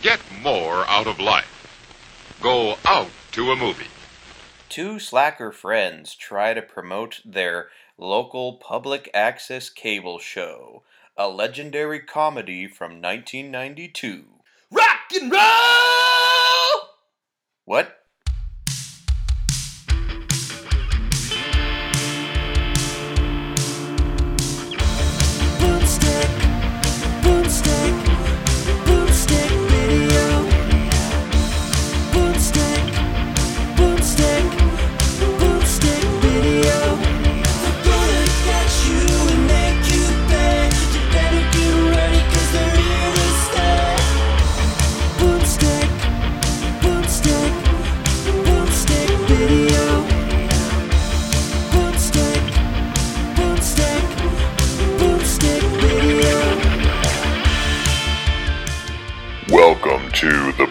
Get more out of life. Go out to a movie. Two slacker friends try to promote their local public access cable show, a legendary comedy from 1992. Rock and roll! What?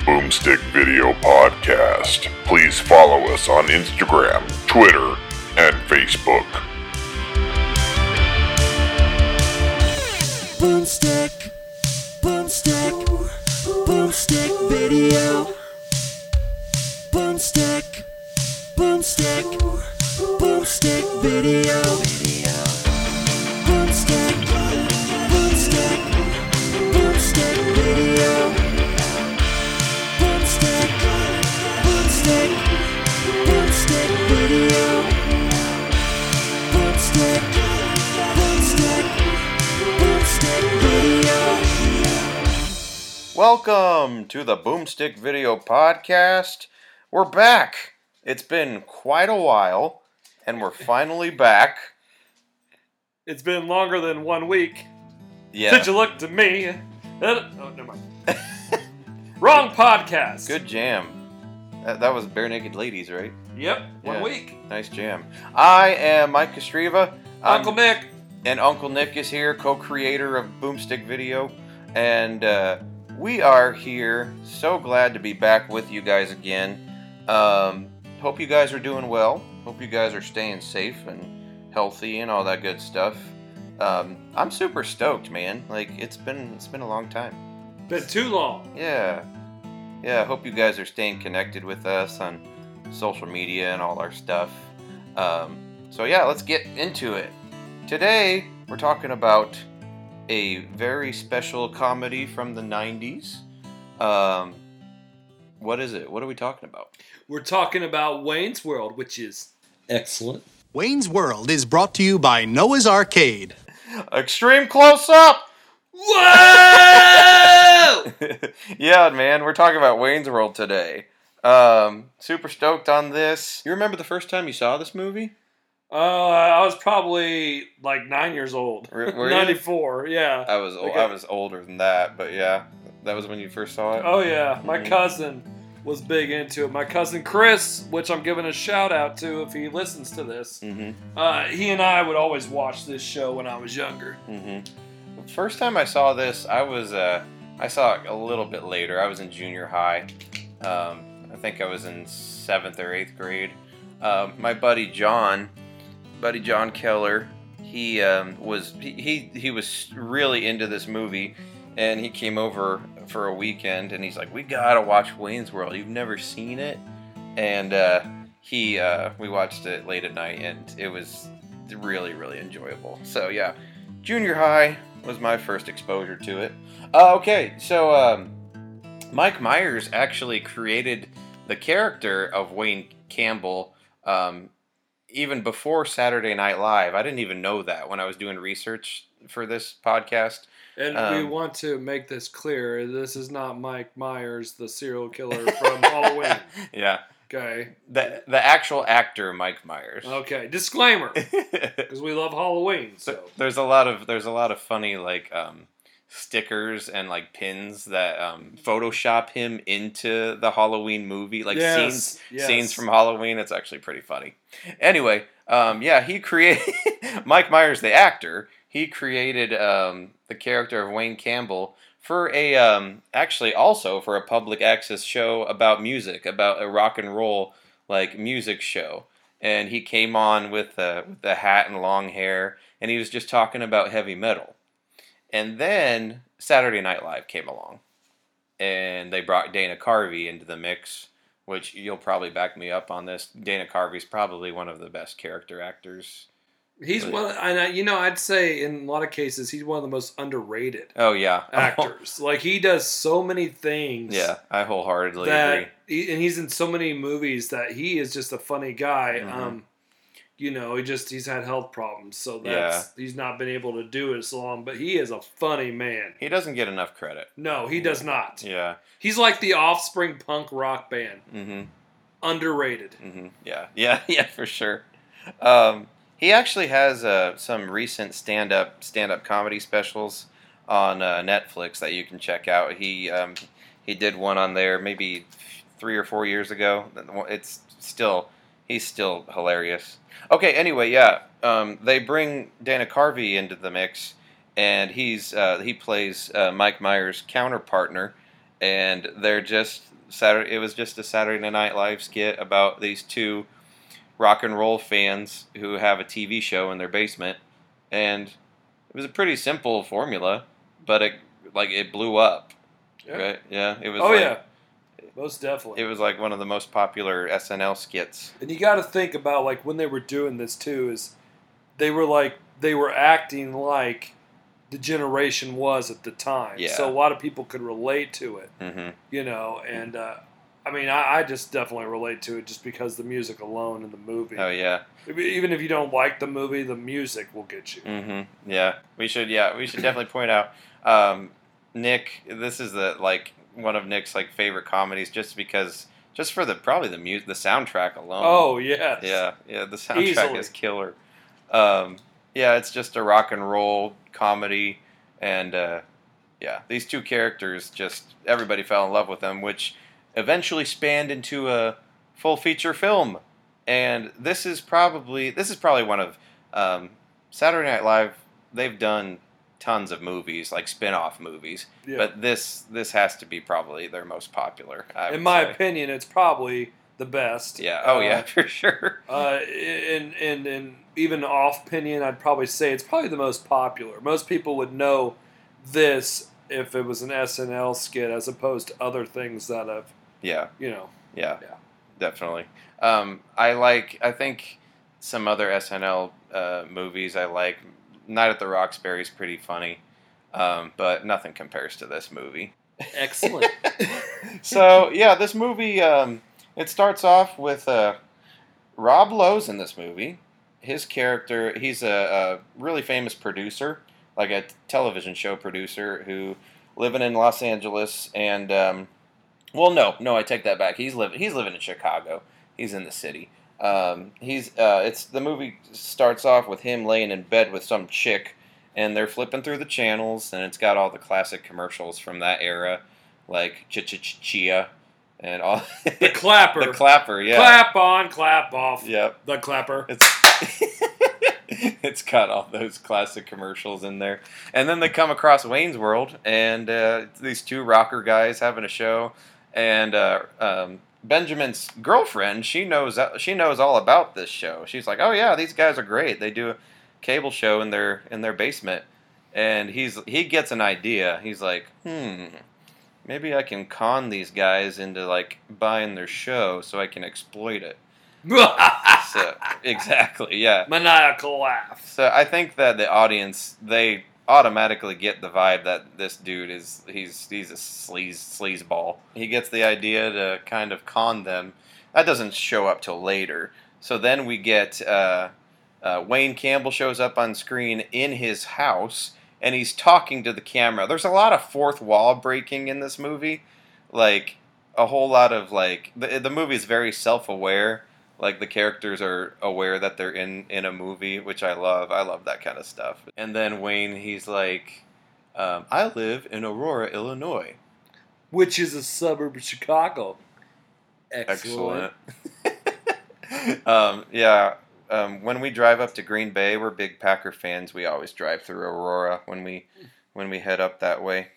Boomstick Video Podcast. Please follow us on Instagram, Twitter, and Facebook. Boomstick, boomstick, boomstick video. Boomstick, boomstick, boomstick video. Welcome to the Boomstick Video Podcast. We're back. It's been quite a while, and we're finally back. It's been longer than one week. Yeah. Did you look to me? Uh, oh, never mind. Wrong podcast. Good jam. That, that was Barenaked Ladies, right? Yep, one Yeah. week. Nice jam. I am Mike Castriva. I'm- Uncle Nick. and Uncle Nick is here, co-creator of Boomstick Video, and uh, we are here. So glad to be back with you guys again. Um, hope you guys are doing well. Hope you guys are staying safe and healthy and all that good stuff. Um, I'm super stoked, man. Like it's been it's been a long time. Been too long. Yeah, yeah. I hope you guys are staying connected with us on social media and all our stuff. Um, so yeah, let's get into it. Today we're talking about a very special comedy from the '90s. Um, what is it? What are we talking about? We're talking about Wayne's World, which is excellent. Wayne's World is brought to you by Noah's Arcade. Extreme close up. Whoa! yeah, man, we're talking about Wayne's World today. Um, super stoked on this. You remember the first time you saw this movie? Uh, I was probably like nine years old. You? 94, yeah. I was Okay. I was older than that, but yeah, that was when you first saw it. Oh, yeah. My Mhm. cousin was big into it. My cousin Chris, which I'm giving a shout out to if he listens to this, Mm-hmm. uh, he and I would always watch this show when I was younger. Mm-hmm. The first time I saw this, I was uh, I saw it a little bit later. I was in junior high. Um, I think I was in seventh or eighth grade. Um, my buddy John, buddy John Keller, he um, was he, he he was really into this movie, and he came over for a weekend, and he's like, "We gotta watch Wayne's World. You've never seen it?" And uh, he uh, we watched it late at night, and it was really really enjoyable. So yeah, junior high was my first exposure to it. Uh, okay, so um, Mike Myers actually created the character of Wayne Campbell um, even before Saturday Night Live. I didn't even know that when I was doing research for this podcast. And we Um, want to make this clear. This is not Mike Myers, the serial killer from Halloween. Yeah, Okay. the the actual actor Mike Myers. Okay. Disclaimer, because we love Halloween. So there's a lot of there's a lot of funny like um, stickers and like pins that um, Photoshop him into the Halloween movie, like Yes, scenes yes. scenes from Halloween. It's actually pretty funny. Anyway, um, yeah, he created Mike Myers, the actor. He created um, the character of Wayne Campbell for a um, actually also for a public access show about music, about a rock and roll like music show. And he came on with the, with a hat and long hair, and he was just talking about heavy metal. And then Saturday Night Live came along. and they brought Dana Carvey into the mix, which you'll probably back me up on this. Dana Carvey's probably one of the best character actors. He's Really? one, and I, you know, I'd say in a lot of cases he's one of the most underrated Oh yeah, actors. like he does so many things. yeah, I wholeheartedly agree. he, and he's in so many movies that he is just a funny guy. Mhm. Um, you know, he just he's had health problems, so that's he's not been able to do it as long. But he is a funny man. He doesn't get enough credit. No, he does not. Yeah. He's like the Offspring punk rock band, Mm-hmm. underrated. hmm Yeah, yeah, yeah, for sure. Um, he actually has uh, some recent stand-up stand-up comedy specials on uh, Netflix that you can check out. He um, he did one on there maybe three or four years ago. It's still he's still hilarious. Okay, anyway, yeah, um, they bring Dana Carvey into the mix, and he's uh, he plays uh, Mike Myers' counterpartner, and they're just Saturday. It was just a Saturday Night Live skit about these two rock and roll fans who have a TV show in their basement, and it was a pretty simple formula, but it like it blew up. Yeah. Right? Yeah, it was. Oh like, yeah, most definitely. It was like one of the most popular SNL skits. And you got to think about like when they were doing this too is they were like they were acting like the generation was at the time. Yeah. So a lot of people could relate to it, hmm you know. And uh, I mean, I, I just definitely relate to it just because the music alone in the movie. Oh yeah. Even if you don't like the movie, the music will get you. hmm Yeah, we should. Yeah, we should definitely point out. Um, Nick, this is the like one of Nick's like favorite comedies, just because, just for the probably the music, the soundtrack alone. Oh yes. yeah, yeah. The soundtrack Easily. is killer. Um, yeah, it's just a rock and roll comedy, and uh, yeah, these two characters just everybody fell in love with them, which eventually spanned into a full feature film. And this is probably this is probably one of um, Saturday Night Live. They've done tons of movies, like spin-off movies, Yeah. but this this has to be probably their most popular. I in my say. opinion, it's probably the best. Yeah. Oh Uh, yeah, for sure. Uh, and and in even off opinion, I'd probably say it's probably the most popular. Most people would know this if it was an SNL skit as opposed to other things that have Yeah. you know. Yeah, Yeah. definitely. Um, I like. I think some other SNL uh, movies I like. Night at the Roxbury is pretty funny, um, but nothing compares to this movie. Excellent. So yeah, this movie. Um, it starts off with uh, Rob Lowe's in this movie. His character. He's a, a really famous producer, like a television show producer who living in Los Angeles and. Um, well, no, no, I take that back. He's living. He's living in Chicago. He's in the city. Um, he's. Uh, it's the movie starts off with him laying in bed with some chick, and they're flipping through the channels, and it's got all the classic commercials from that era, like Ch Ch Ch Chia, and all. the clapper. the clapper, yeah. Clap on, clap off. Yep. The clapper. It's it's got all those classic commercials in there, and then they come across Wayne's World, and uh, these two rocker guys having a show, and uh, um, Benjamin's girlfriend she knows she knows all about this show. She's like, oh yeah, these guys are great. They do a cable show in their in their basement, and he's he gets an idea. He's like, hmm. Maybe I can con these guys into like buying their show so I can exploit it. So exactly, yeah. Maniacal laugh. So I think that the audience they automatically get the vibe that this dude is he's he's a sleaze sleazeball. He gets the idea to kind of con them. That doesn't show up till later. So then we get uh, uh, Wayne Campbell shows up on screen in his house and he's talking to the camera. There's a lot of fourth wall breaking in this movie, like a whole lot of like the the movie is very self aware like the characters are aware that they're in in a movie which i love. I love that kind of stuff. And then wayne he's like um, i live in aurora illinois. Which is a suburb of Chicago. Excellent. excellent. Um, yeah um, when we drive up to green bay we're big packer fans. We always drive through aurora when we when we head up that way.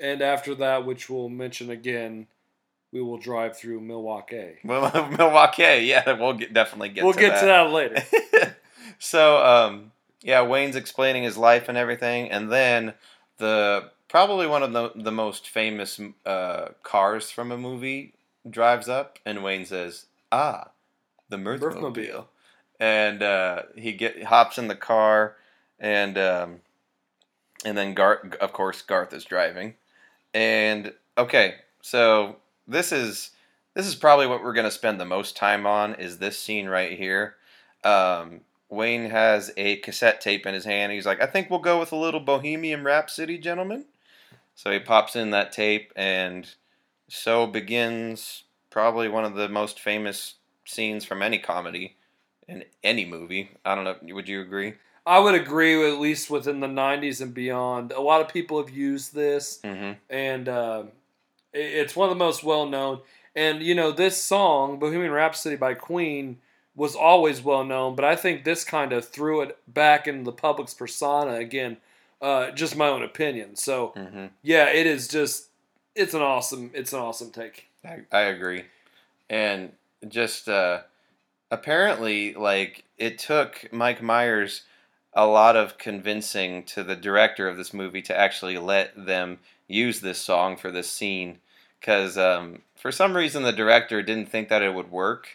And after that, which we'll mention again, we will drive through Milwaukee. well milwaukee yeah we'll get, definitely get we'll to get that. to that later. so um, yeah, Wayne's explaining his life and everything, and then the probably one of the the most famous uh, cars from a movie drives up, and Wayne says, "Ah, the Mirthmobile,", Mirthmobile. and uh, he get hops in the car, and um, and then Garth, of course, Garth is driving, and okay, so this is this is probably what we're gonna spend the most time on is this scene right here. Um, Wayne has a cassette tape in his hand. He's like, I think we'll go with a little Bohemian Rhapsody, gentlemen. So he pops in that tape, and so begins probably one of the most famous scenes from any comedy in any movie. I don't know. Would you agree? I would agree, at least within the '90s and beyond. A lot of people have used this, Mm-hmm. and uh, it's one of the most well known. And you know, this song, "Bohemian Rhapsody" by Queen, was always well known, but I think this kind of threw it back in the public's persona again. Uh, just my own opinion. So Mm-hmm. yeah, it is just it's an awesome it's an awesome take. I, I agree. And just uh, apparently, like, it took Mike Myers a lot of convincing to the director of this movie to actually let them use this song for this scene. Because um, for some reason, the director didn't think that it would work,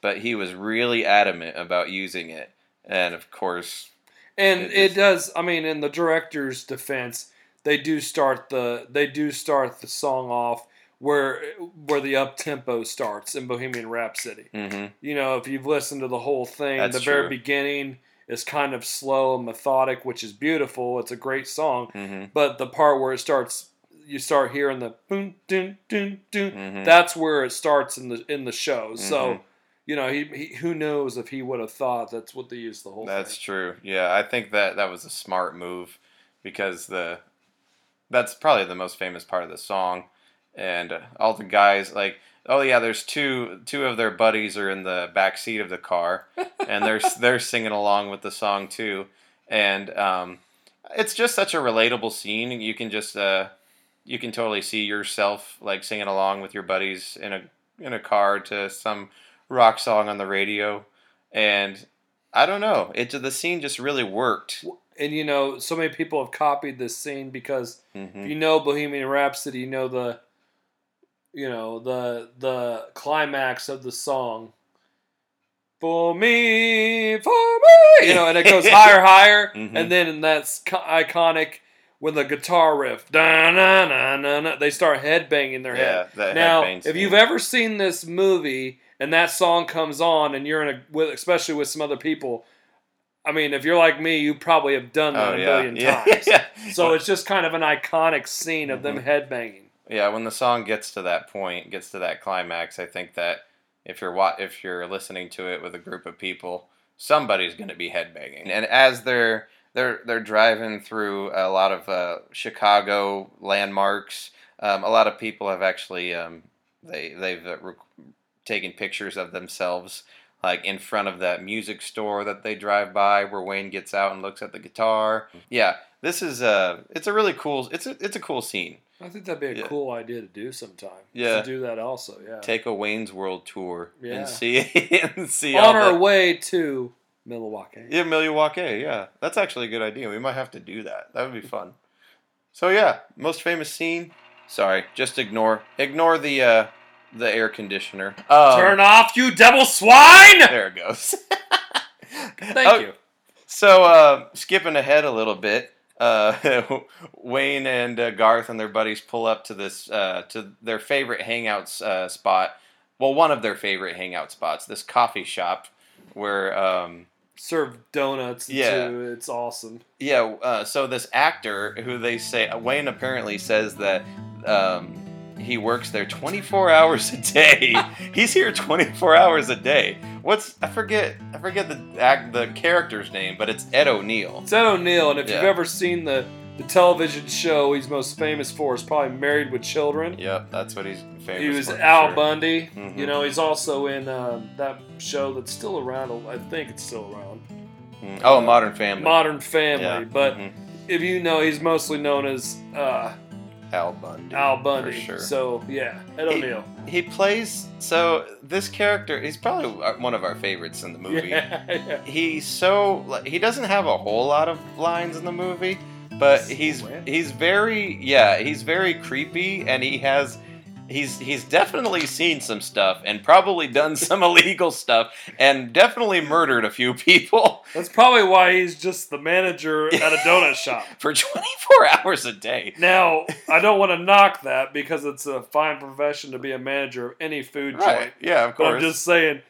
but he was really adamant about using it. And of course, And It it, just- does. I mean, in the director's defense, they do start the they do start the song off where where the up tempo starts in Bohemian Rhapsody. hmm You know, if you've listened to the whole thing, That's the very true. beginning is kind of slow and methodic, which is beautiful. It's a great song. hmm But the part where it starts, you start hearing the boom, dun, dun, dun. Mhm. That's where it starts in the in the show. Mhm. So, you know, he, he who knows if he would have thought that's what they used the whole That's thing. true. Yeah, I think that that was a smart move because the that's probably the most famous part of the song, and uh, all the guys like, oh yeah, there's two two of their buddies are in the back seat of the car, and they're they're singing along with the song too, and um, it's just such a relatable scene. You can just uh, you can totally see yourself like singing along with your buddies in a in a car to some rock song on the radio, and I don't know. It the scene just really worked. And you know, so many people have copied this scene because hmm if you know Bohemian Rhapsody, you know the you know the the climax of the song. For me, for me, you know, and it goes higher, higher, Mhm. and then and that's iconic with the guitar riff. Da, na, na, na, na, they start headbanging their Yeah, head. Now, if you've ever seen this movie and that song comes on, and you're in a, with, especially with some other people, I mean, if you're like me, you probably have done that oh a yeah, billion yeah, times. yeah. So it's just kind of an iconic scene of them mm-hmm. headbanging. yeah. When the song gets to that point, gets to that climax, I think that if you're wa- if you're listening to it with a group of people, somebody's going to be headbanging. And as they're they're they're driving through a lot of uh, Chicago landmarks, um, a lot of people have actually um, they they've uh, rec- taken pictures of themselves like in front of that music store that they drive by where Wayne gets out and looks at the guitar. Yeah, this is a it's a really cool it's a it's a cool scene. I think that'd be a Yeah. cool idea to do sometime. Yeah. to do that also. Yeah, Take a Wayne's World tour Yeah. and see and see on our the, way to Milwaukee. Yeah, Milwaukee. Yeah, that's actually a good idea. We might have to do that. That would be fun. So yeah, most famous scene. Sorry, just ignore ignore the uh, the air conditioner. Um, Turn off, you devil swine! There it goes. Thank Oh, you. So uh, skipping ahead a little bit, uh, Wayne and uh, Garth and their buddies pull up to this uh, to their favorite hangout uh, spot. Well, one of their favorite hangout spots, this coffee shop, where um, Serve donuts. Yeah. too. it's awesome. yeah. Uh, so this actor who they say Wayne apparently says that. Um, he works there 24 hours a day. He's here 24 hours a day. What's I forget I forget the act the character's name, but it's Ed O'Neill. It's Ed O'Neill, and if you've ever seen the the television show he's most famous for, is probably Married with Children. Yep, that's what he's famous He was for. Al sure. Bundy. Mhm. You know, he's also in um, that show that's still around. I think it's still around. Mm. Oh, Modern Family. Modern Family. Yeah, But mhm. if you know, he's mostly known as uh, Al Bundy. Al Bundy. For sure. So yeah, Ed O'Neill. He plays so this character. He's probably uh, one of our favorites in the movie. Yeah, yeah. He's so like, he doesn't have a whole lot of lines in the movie, but he's he's very yeah he's very creepy and he has he's he's definitely seen some stuff and probably done some illegal stuff and definitely murdered a few people That's probably why he's just the manager at a donut shop. for 24 hours a day Now, I don't want to knock that because it's a fine profession to be a manager of any food right joint. yeah of But course I'm just saying,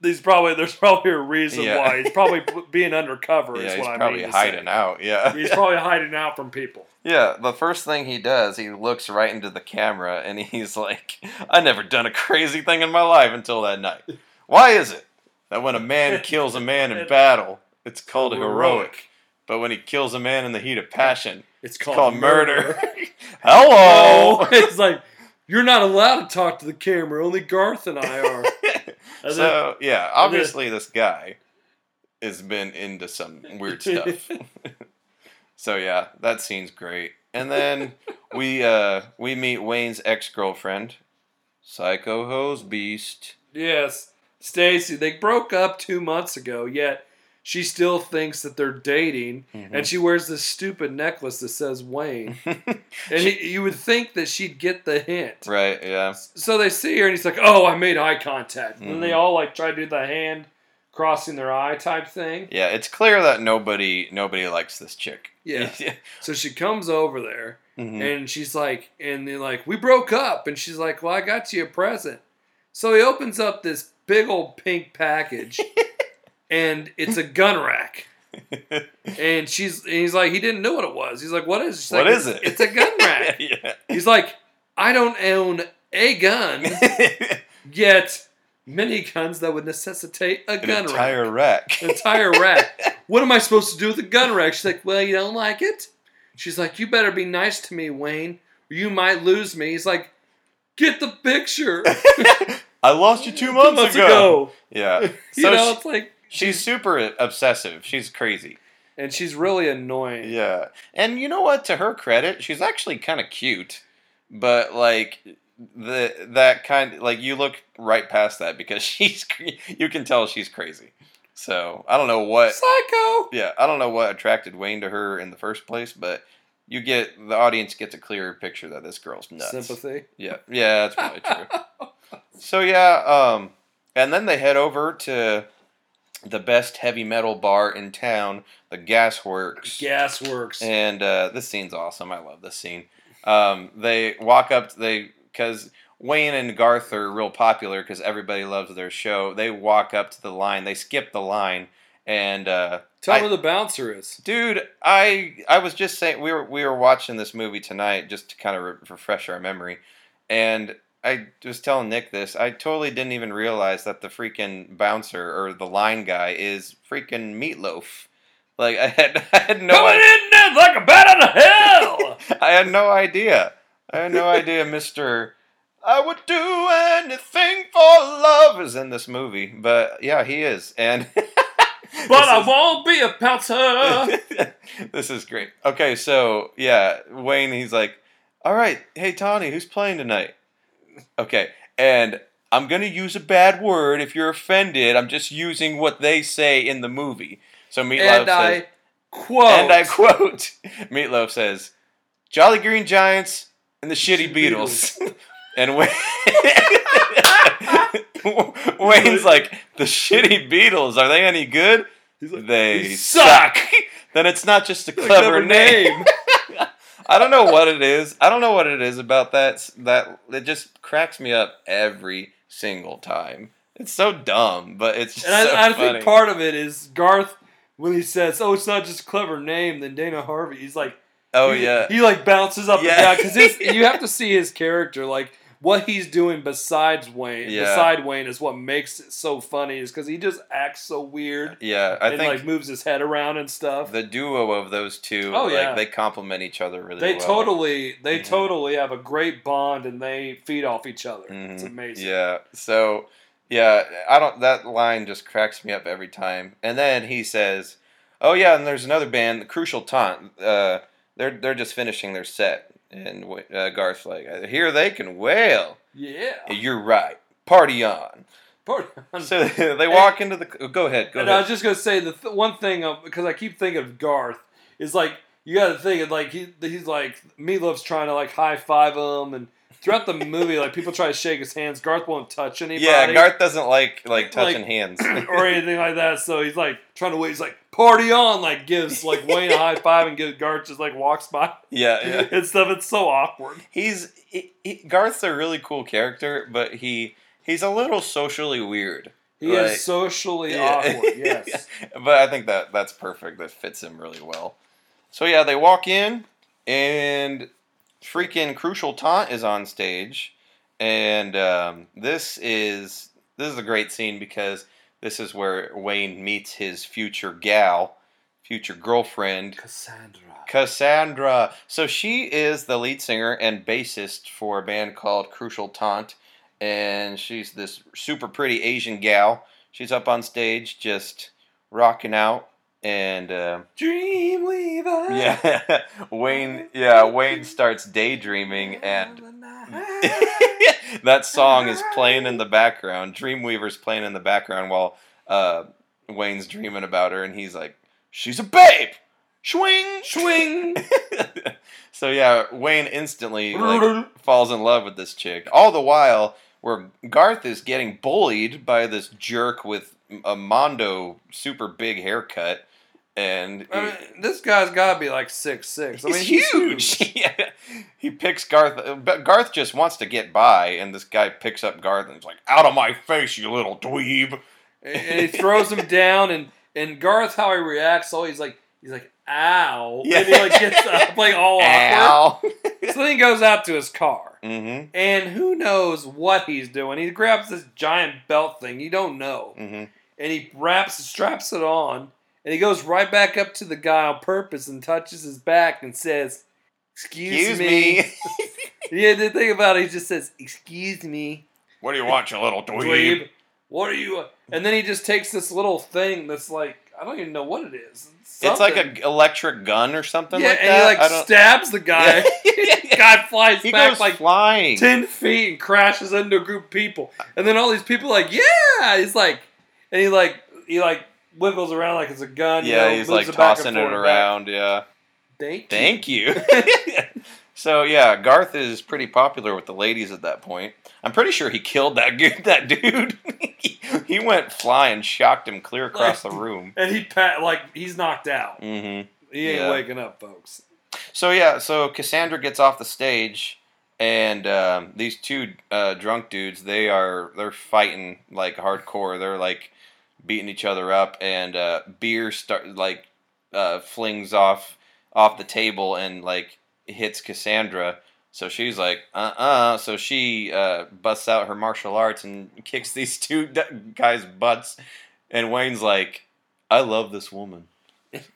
these probably there's probably a reason Yeah. why he's probably being undercover. yeah is he's what I probably mean hiding out yeah He's probably hiding out from people. Yeah, the first thing he does, he looks right into the camera and he's like, I never done a crazy thing in my life until that night. Why is it that when a man kills a man in battle, it's called heroic, but when he kills a man in the heat of passion, It's it's called, called murder? Oh, Hello! it's like you're not allowed to talk to the camera. Only Garth and I are. So, yeah, obviously this guy has been into some weird stuff. so yeah, that scene's great. And then we uh we meet Wayne's ex-girlfriend, Psycho Hose Beast. Yes, Stacy. They broke up two months ago, yet she still thinks that they're dating, Mm-hmm. and she wears this stupid necklace that says Wayne. and he, you would think that she'd get the hint. right, yeah. So they see her, and he's like, "Oh, I made eye contact." And Mhm. they all like try to do the hand crossing their eye type thing. Yeah, it's clear that nobody nobody likes this chick. Yeah. So she comes over there, Mhm. and she's like, and they're like, "We broke up," and she's like, "Well, I got you a present." So he opens up this big old pink package, and it's a gun rack. And she's and he's like, he didn't know what it was. He's like, what is? She's What like, is it?" It's a gun rack. yeah. He's like, I don't own a gun, yet many guns that would necessitate a An gun entire rack, rack. Entire rack. What am I supposed to do with a gun rack? She's like, well, you don't like it. She's like, you better be nice to me, Wayne, or you might lose me. He's like, get the picture. I lost you two months, months ago. ago. Yeah. You So know, she- it's like, she's super obsessive. She's crazy. and she's really annoying. Yeah. And you know what? To her credit, she's actually kind of cute. But like the that kind like you look right past that because she's you can tell she's crazy. So, I don't know what Psycho. yeah, I don't know what attracted Wayne to her in the first place, but you get the audience gets a clearer picture that this girl's nuts. Sympathy. Yeah, yeah, that's probably true. so yeah, um, and then they head over to the best heavy metal bar in town, the Gasworks. Gasworks. And uh, this scene's awesome. I love this scene. Um, they walk up. They because Wayne and Garth are real popular because everybody loves their show. They walk up to the line. They skip the line, and uh, Tell I- me who the bouncer is. Dude, I I was just saying we were we were watching this movie tonight just to kind of re- refresh our memory, and I was telling Nick this. I totally didn't even realize that the freaking bouncer or the line guy is freaking Meatloaf. Like I had I had no Coming idea. in there like a bat out of hell. I had no idea. I had no idea, Mister. I would do anything for love is in this movie, but yeah, he is, and but I is- won't be a pouncer. this is great. Okay, so yeah, Wayne, he's like, all right, hey Tiny, who's playing tonight? Okay, and I'm gonna use a bad word if you're offended. I'm just using what they say in the movie. So Meatloaf and says, I quote. and I quote, Meatloaf says, "Jolly Green Giants and the Shitty Shitty Beatles," and Wayne. Wayne's like, the shitty Beatles, are they any good? He's like, they "They suck. then it's not just a clever, name. I don't know what it is. I don't know what it is about that. That it just cracks me up every single time. It's so dumb, but it's just And I, so I think part of it is Garth when he says, "Oh, it's not just a clever name." Then Dana Carvey, he's like, oh he, yeah, he like bounces up Yeah. and down because you have to see his character, like what he's doing besides Wayne. Yeah. Beside Wayne is what makes it so funny, is because he just acts so weird yeah. I and think like moves his head around and stuff. the duo of those two, Oh, like yeah. they complement each other really they well. totally, they Mhm. totally have a great bond and they feed off each other. It's Mhm. amazing. Yeah. So yeah, I don't. That line just cracks me up every time. And then he says, "Oh yeah, and there's another band, the Crucial Taunt. Uh, they're they're just finishing their set." And uh, Garth's like, here they can wail." Yeah. You're right. Party on. Party on. So they walk into the. Go ahead. Go and I was just gonna say the th- one thing because I keep thinking of Garth is like you got to think of like he he's like Meatloaf's trying to like high five him, and throughout the movie, like people try to shake his hands. Garth won't touch anybody. Yeah, Garth doesn't like like touching Like- hands. or anything like that. So he's like trying to wait. He's like party on, like gives like Wayne a high five and gives Garth just like walks by yeah, yeah. and stuff. It's so awkward. He's he, he, Garth's a really cool character, but he he's a little socially weird. He Like- is socially Yeah. awkward. Yes. but I think that that's perfect. That fits him really well. So yeah, they walk in, and freaking Crucial Taunt is on stage, and um, this is this is a great scene because this is where Wayne meets his future gal, future girlfriend, Cassandra. Cassandra. So she is the lead singer and bassist for a band called Crucial Taunt, and she's this super pretty Asian gal. She's up on stage just rocking out, and uh, Dreamweaver. yeah, Wayne. Yeah, Wayne starts daydreaming, and that song is playing in the background. Dreamweaver's playing in the background while uh, Wayne's dreaming about her, and he's like, "She's a babe." Swing, swing. so yeah, Wayne instantly like, falls in love with this chick. All the while, where Garth is getting bullied by this jerk with a Mondo super big haircut, and I mean, this guy's got to be like six six. I he's mean, he's huge. yeah. He picks Garth, but Garth just wants to get by, and this guy picks up Garth and is like, "Out of my face, you little dweeb!" and he throws him down, and and Garth, how he reacts, oh, he's like, he's like, ow, Yeah. and he like gets up like all awkward. Ow. So then he goes out to his car, mm-hmm. and who knows what he's doing? He grabs this giant belt thing, you don't know, Mm-hmm. and he wraps, straps it on, and he goes right back up to the guy on purpose and touches his back and says, "Excuse, Excuse me." me. yeah, the thing about it, he just says, "Excuse me." what do you want, you little dweeb? dweeb. What are you? And then he just takes this little thing that's like I don't even know what it is. It's like an electric gun or something yeah, like and that. he like stabs the guy. guy flies he back goes like flying. ten feet and crashes into a group of people. And then all these people are like, yeah, he's like, and he like he like wiggles around like it's a gun. you yeah, know, he's like it back and tossing it and back. around. Yeah. Thank you. Thank you. so yeah, Garth is pretty popular with the ladies at that point. I'm pretty sure he killed that dude. That dude. he went flying, shocked him clear across the room. And he pat like he's knocked out. hmm He ain't Yeah. waking up, folks. So yeah, so Cassandra gets off the stage, and um, these two uh, drunk dudes they are they're fighting like hardcore. They're like beating each other up, and uh, beer start like uh, flings off off the table and like hits Cassandra. So she's like, uh uh So she uh, busts out her martial arts and kicks these two d- guys' butts. And Wayne's like, I love this woman.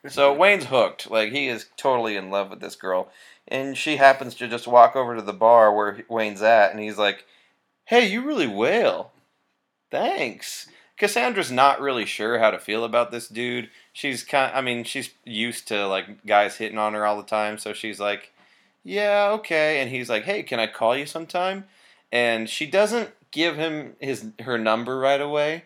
So Wayne's hooked. Like, he is totally in love with this girl. And she happens to just walk over to the bar where Wayne's at. And he's like, Hey, you really wail. Thanks. Cassandra's not really sure how to feel about this dude. She's kind I mean, she's used to like guys hitting on her all the time, so she's like, "Yeah, okay." And he's like, "Hey, can I call you sometime?" And she doesn't give him his her number right away.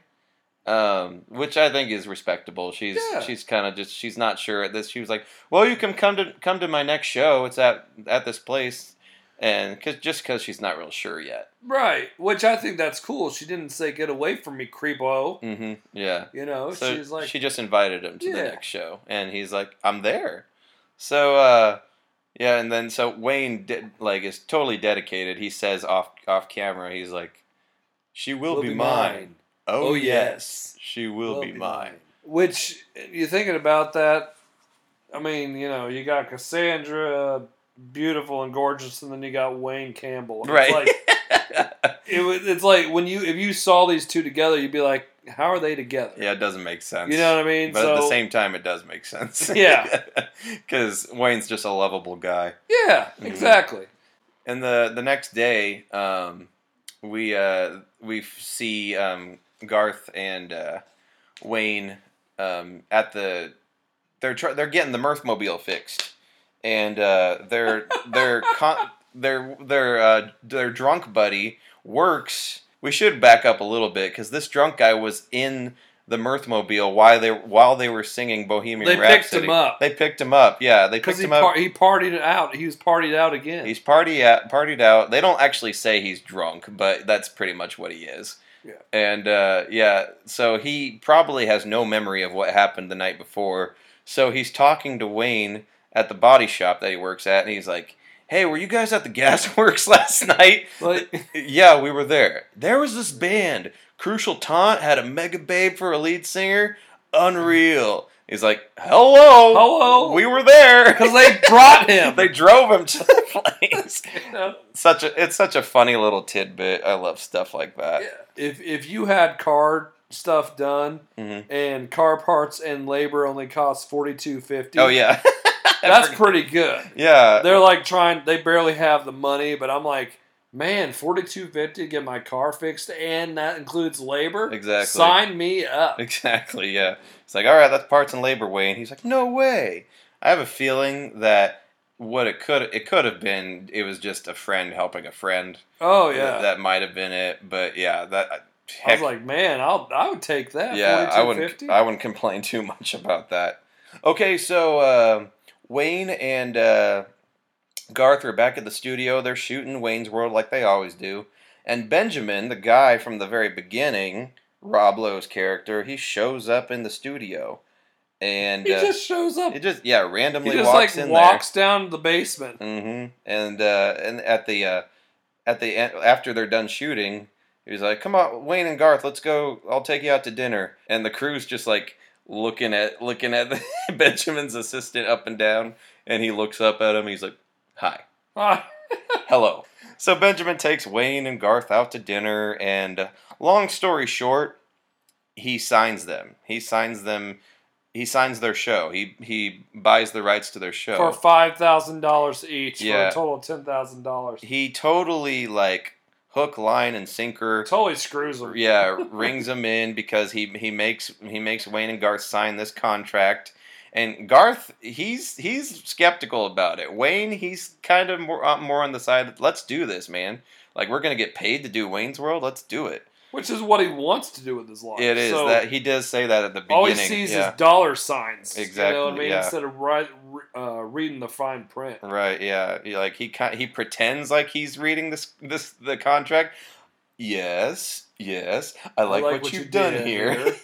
Um, which I think is respectable. She's Yeah. she's kind of just she's not sure at this. She was like, "Well, you can come to come to my next show. It's at at this place." And cause, just because she's not real sure yet. Right. Which I think that's cool. She didn't say get away from me, creepo. hmm Yeah. You know, So she's like she just invited him to the next show, and he's like, "I'm there." So uh, yeah, and then so Wayne did, like is totally dedicated. He says off off camera, he's like, "She will, will be, mine. Oh, Oh, yes. yes. she will, be, mine. Which you're thinking about that. I mean, you know, you got Cassandra, beautiful and gorgeous, and then you got Wayne Campbell. And Right. It's like it was. It's like when you if you saw these two together, you'd be like, how are they together? yeah, it doesn't make sense. You know what I mean? But so at the same time, it does make sense. Yeah. because Wayne's just a lovable guy. yeah, Mhm. exactly. And the the next day, um, we uh, we see um, Garth and uh, Wayne um, at the they're try- they're getting the Mirthmobile fixed, and uh, their their con- their their uh, their drunk buddy works. We should back up a little bit because this drunk guy was in the Mirthmobile while they while they were singing Bohemian They picked Rhapsody. him up. They picked him up. Yeah, they picked he, him up. par- he partied out. He was partied out again. He's party at, partied out. They don't actually say he's drunk, but that's pretty much what he is. Yeah. And uh, yeah, so he probably has no memory of what happened the night before. So he's talking to Wayne at the body shop that he works at, and he's like, "Hey, were you guys at the gas works last night?" Like- yeah, we were there. There was this band, Crucial Taunt, had a mega babe for a lead singer. Unreal. He's like, "Hello, Hello. we were there." Because they brought him. they drove him to the place. Such a it's such a funny little tidbit. I love stuff like that. if if you had car stuff done Mhm. and car parts and labor only cost forty two fifty. Oh yeah, that's pretty good. yeah. They're like trying. They barely have the money, but I'm like, man, forty two fifty to get my car fixed, and that includes labor. Exactly. Sign me up. exactly. Yeah. It's like all right, that's parts and labor way, and he's like, no way. I have a feeling that what it could it could have been it was just a friend helping a friend. Oh yeah. that might have been it, but yeah, that. I was like, man, I'll I would take that. yeah, I wouldn't. I wouldn't complain too much about that. Okay, so uh, Wayne and uh, Garth are back at the studio. They're shooting Wayne's World like they always do. And Benjamin, the guy from the very beginning, Rob Lowe's character, he shows up in the studio, and He uh, just shows up. he just yeah randomly He just walks like in walks down to the basement. there. hmm And uh, and at the uh, at the end, after they're done shooting, he's like, "Come on, Wayne and Garth, let's go. I'll take you out to dinner." And the crew's just like looking at looking at Benjamin's assistant up and down, and he looks up at him. He's like, "Hi, Ah, hello." So Benjamin takes Wayne and Garth out to dinner, and uh, long story short, he signs them. He signs them. He signs their show. He he buys the rights to their show. for five thousand dollars each Yeah. for a total of ten thousand dollars. he totally like hook, line, and sinker. Totally screws them. Yeah, rings them in because he he makes he makes Wayne and Garth sign this contract. And Garth, he's he's skeptical about it. Wayne, he's kind of more uh, more on the side. Let's do this, man. Like we're gonna get paid to do Wayne's World. Let's do it. Which is what he wants to do with his life. It is So, that he does say that at the beginning. all he sees yeah. is dollar signs. You know Exactly, what I mean? yeah. Instead of right, uh, reading the fine print. Right, yeah. Like he he pretends like he's reading this this the contract. Yes, yes. I like, what, you've you done here.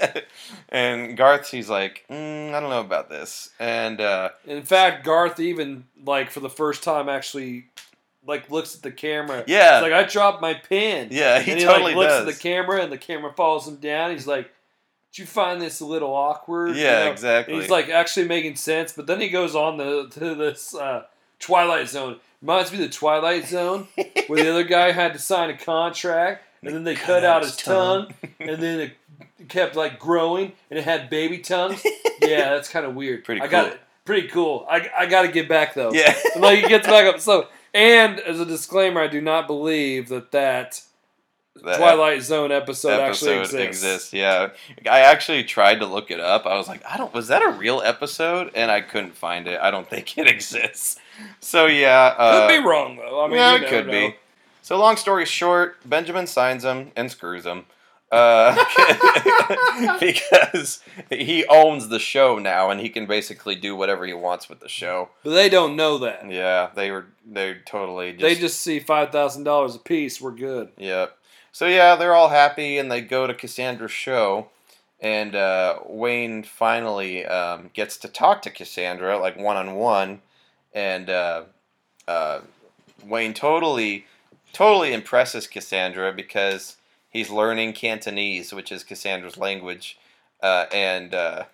and Garth, he's like, mm, I don't know about this. And uh, In fact, Garth even like for the first time actually like looks at the camera. Yeah. It's like I dropped my pen. yeah, he and he totally like looks does. at the camera and the camera follows him down. He's like, "Did you find this a little awkward?" Yeah, You know? exactly. And he's like actually making sense, but then he goes on to, to this uh, Twilight Zone. Reminds me of the Twilight Zone, where the other guy had to sign a contract, and then they cut, out his tongue, and then it kept like growing, and it had baby tongues. yeah, that's kind of weird. Pretty I got cool. it. Pretty cool. I, I got to get back though. yeah. And, like he gets back up. So, and as a disclaimer, I do not believe that that That Twilight Zone episode, actually exists. exists. Yeah, I actually tried to look it up. I was like, I don't. Was that a real episode? And I couldn't find it. I don't think it exists. So yeah, uh, Could be wrong though. I mean, yeah, it could know. be. So long story short, Benjamin signs him and screws him. Uh, because he owns the show now and he can basically do whatever he wants with the show. But they don't know that. Yeah, they were they totally just, they just see five thousand dollars a piece. We're good. Yep. So yeah, they're all happy and they go to Cassandra's show, and uh, Wayne finally um, gets to talk to Cassandra like one on one, and uh, uh, Wayne totally, totally impresses Cassandra because he's learning Cantonese, which is Cassandra's language, uh, and uh,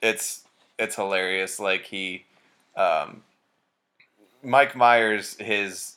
it's it's hilarious. Like he, um, Mike Myers, his,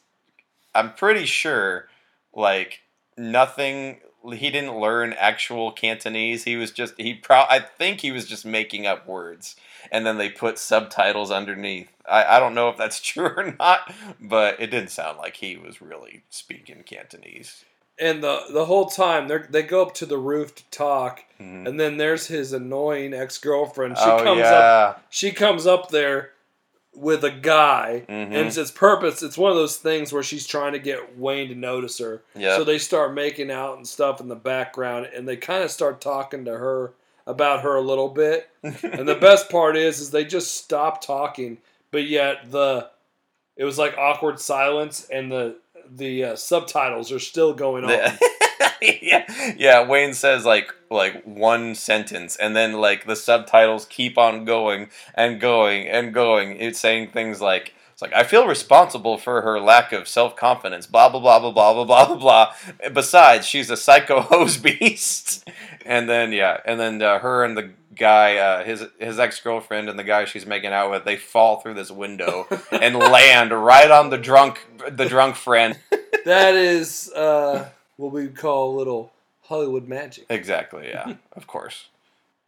I'm pretty sure, like nothing. He didn't learn actual Cantonese. He was just he. Pro- I think he was just making up words, and then they put subtitles underneath. I, I don't know if that's true or not, but it didn't sound like he was really speaking Cantonese. And the the whole time they they go up to the roof to talk, Mhm. and then there's his annoying ex girlfriend. She oh comes yeah, up. She comes up there with a guy, Mhm. and it's its purpose. It's one of those things where she's trying to get Wayne to notice her. Yep. So they start making out and stuff in the background, and they kind of start talking to her about her a little bit. and the best part is, is they just stop talking, but yet the it was like awkward silence, and the the uh, subtitles are still going on. yeah, yeah. Wayne says like like one sentence, and then like the subtitles keep on going and going and going. It's saying things like. It's like I feel responsible for her lack of self confidence. Blah blah blah blah blah blah blah blah blah. Besides, she's a psycho hose beast. And then yeah, and then uh, her and the guy, uh, his his ex girlfriend and the guy she's making out with, they fall through this window and land right on the drunk the drunk friend. That is uh, what we call a little Hollywood magic. Exactly. Yeah. of course.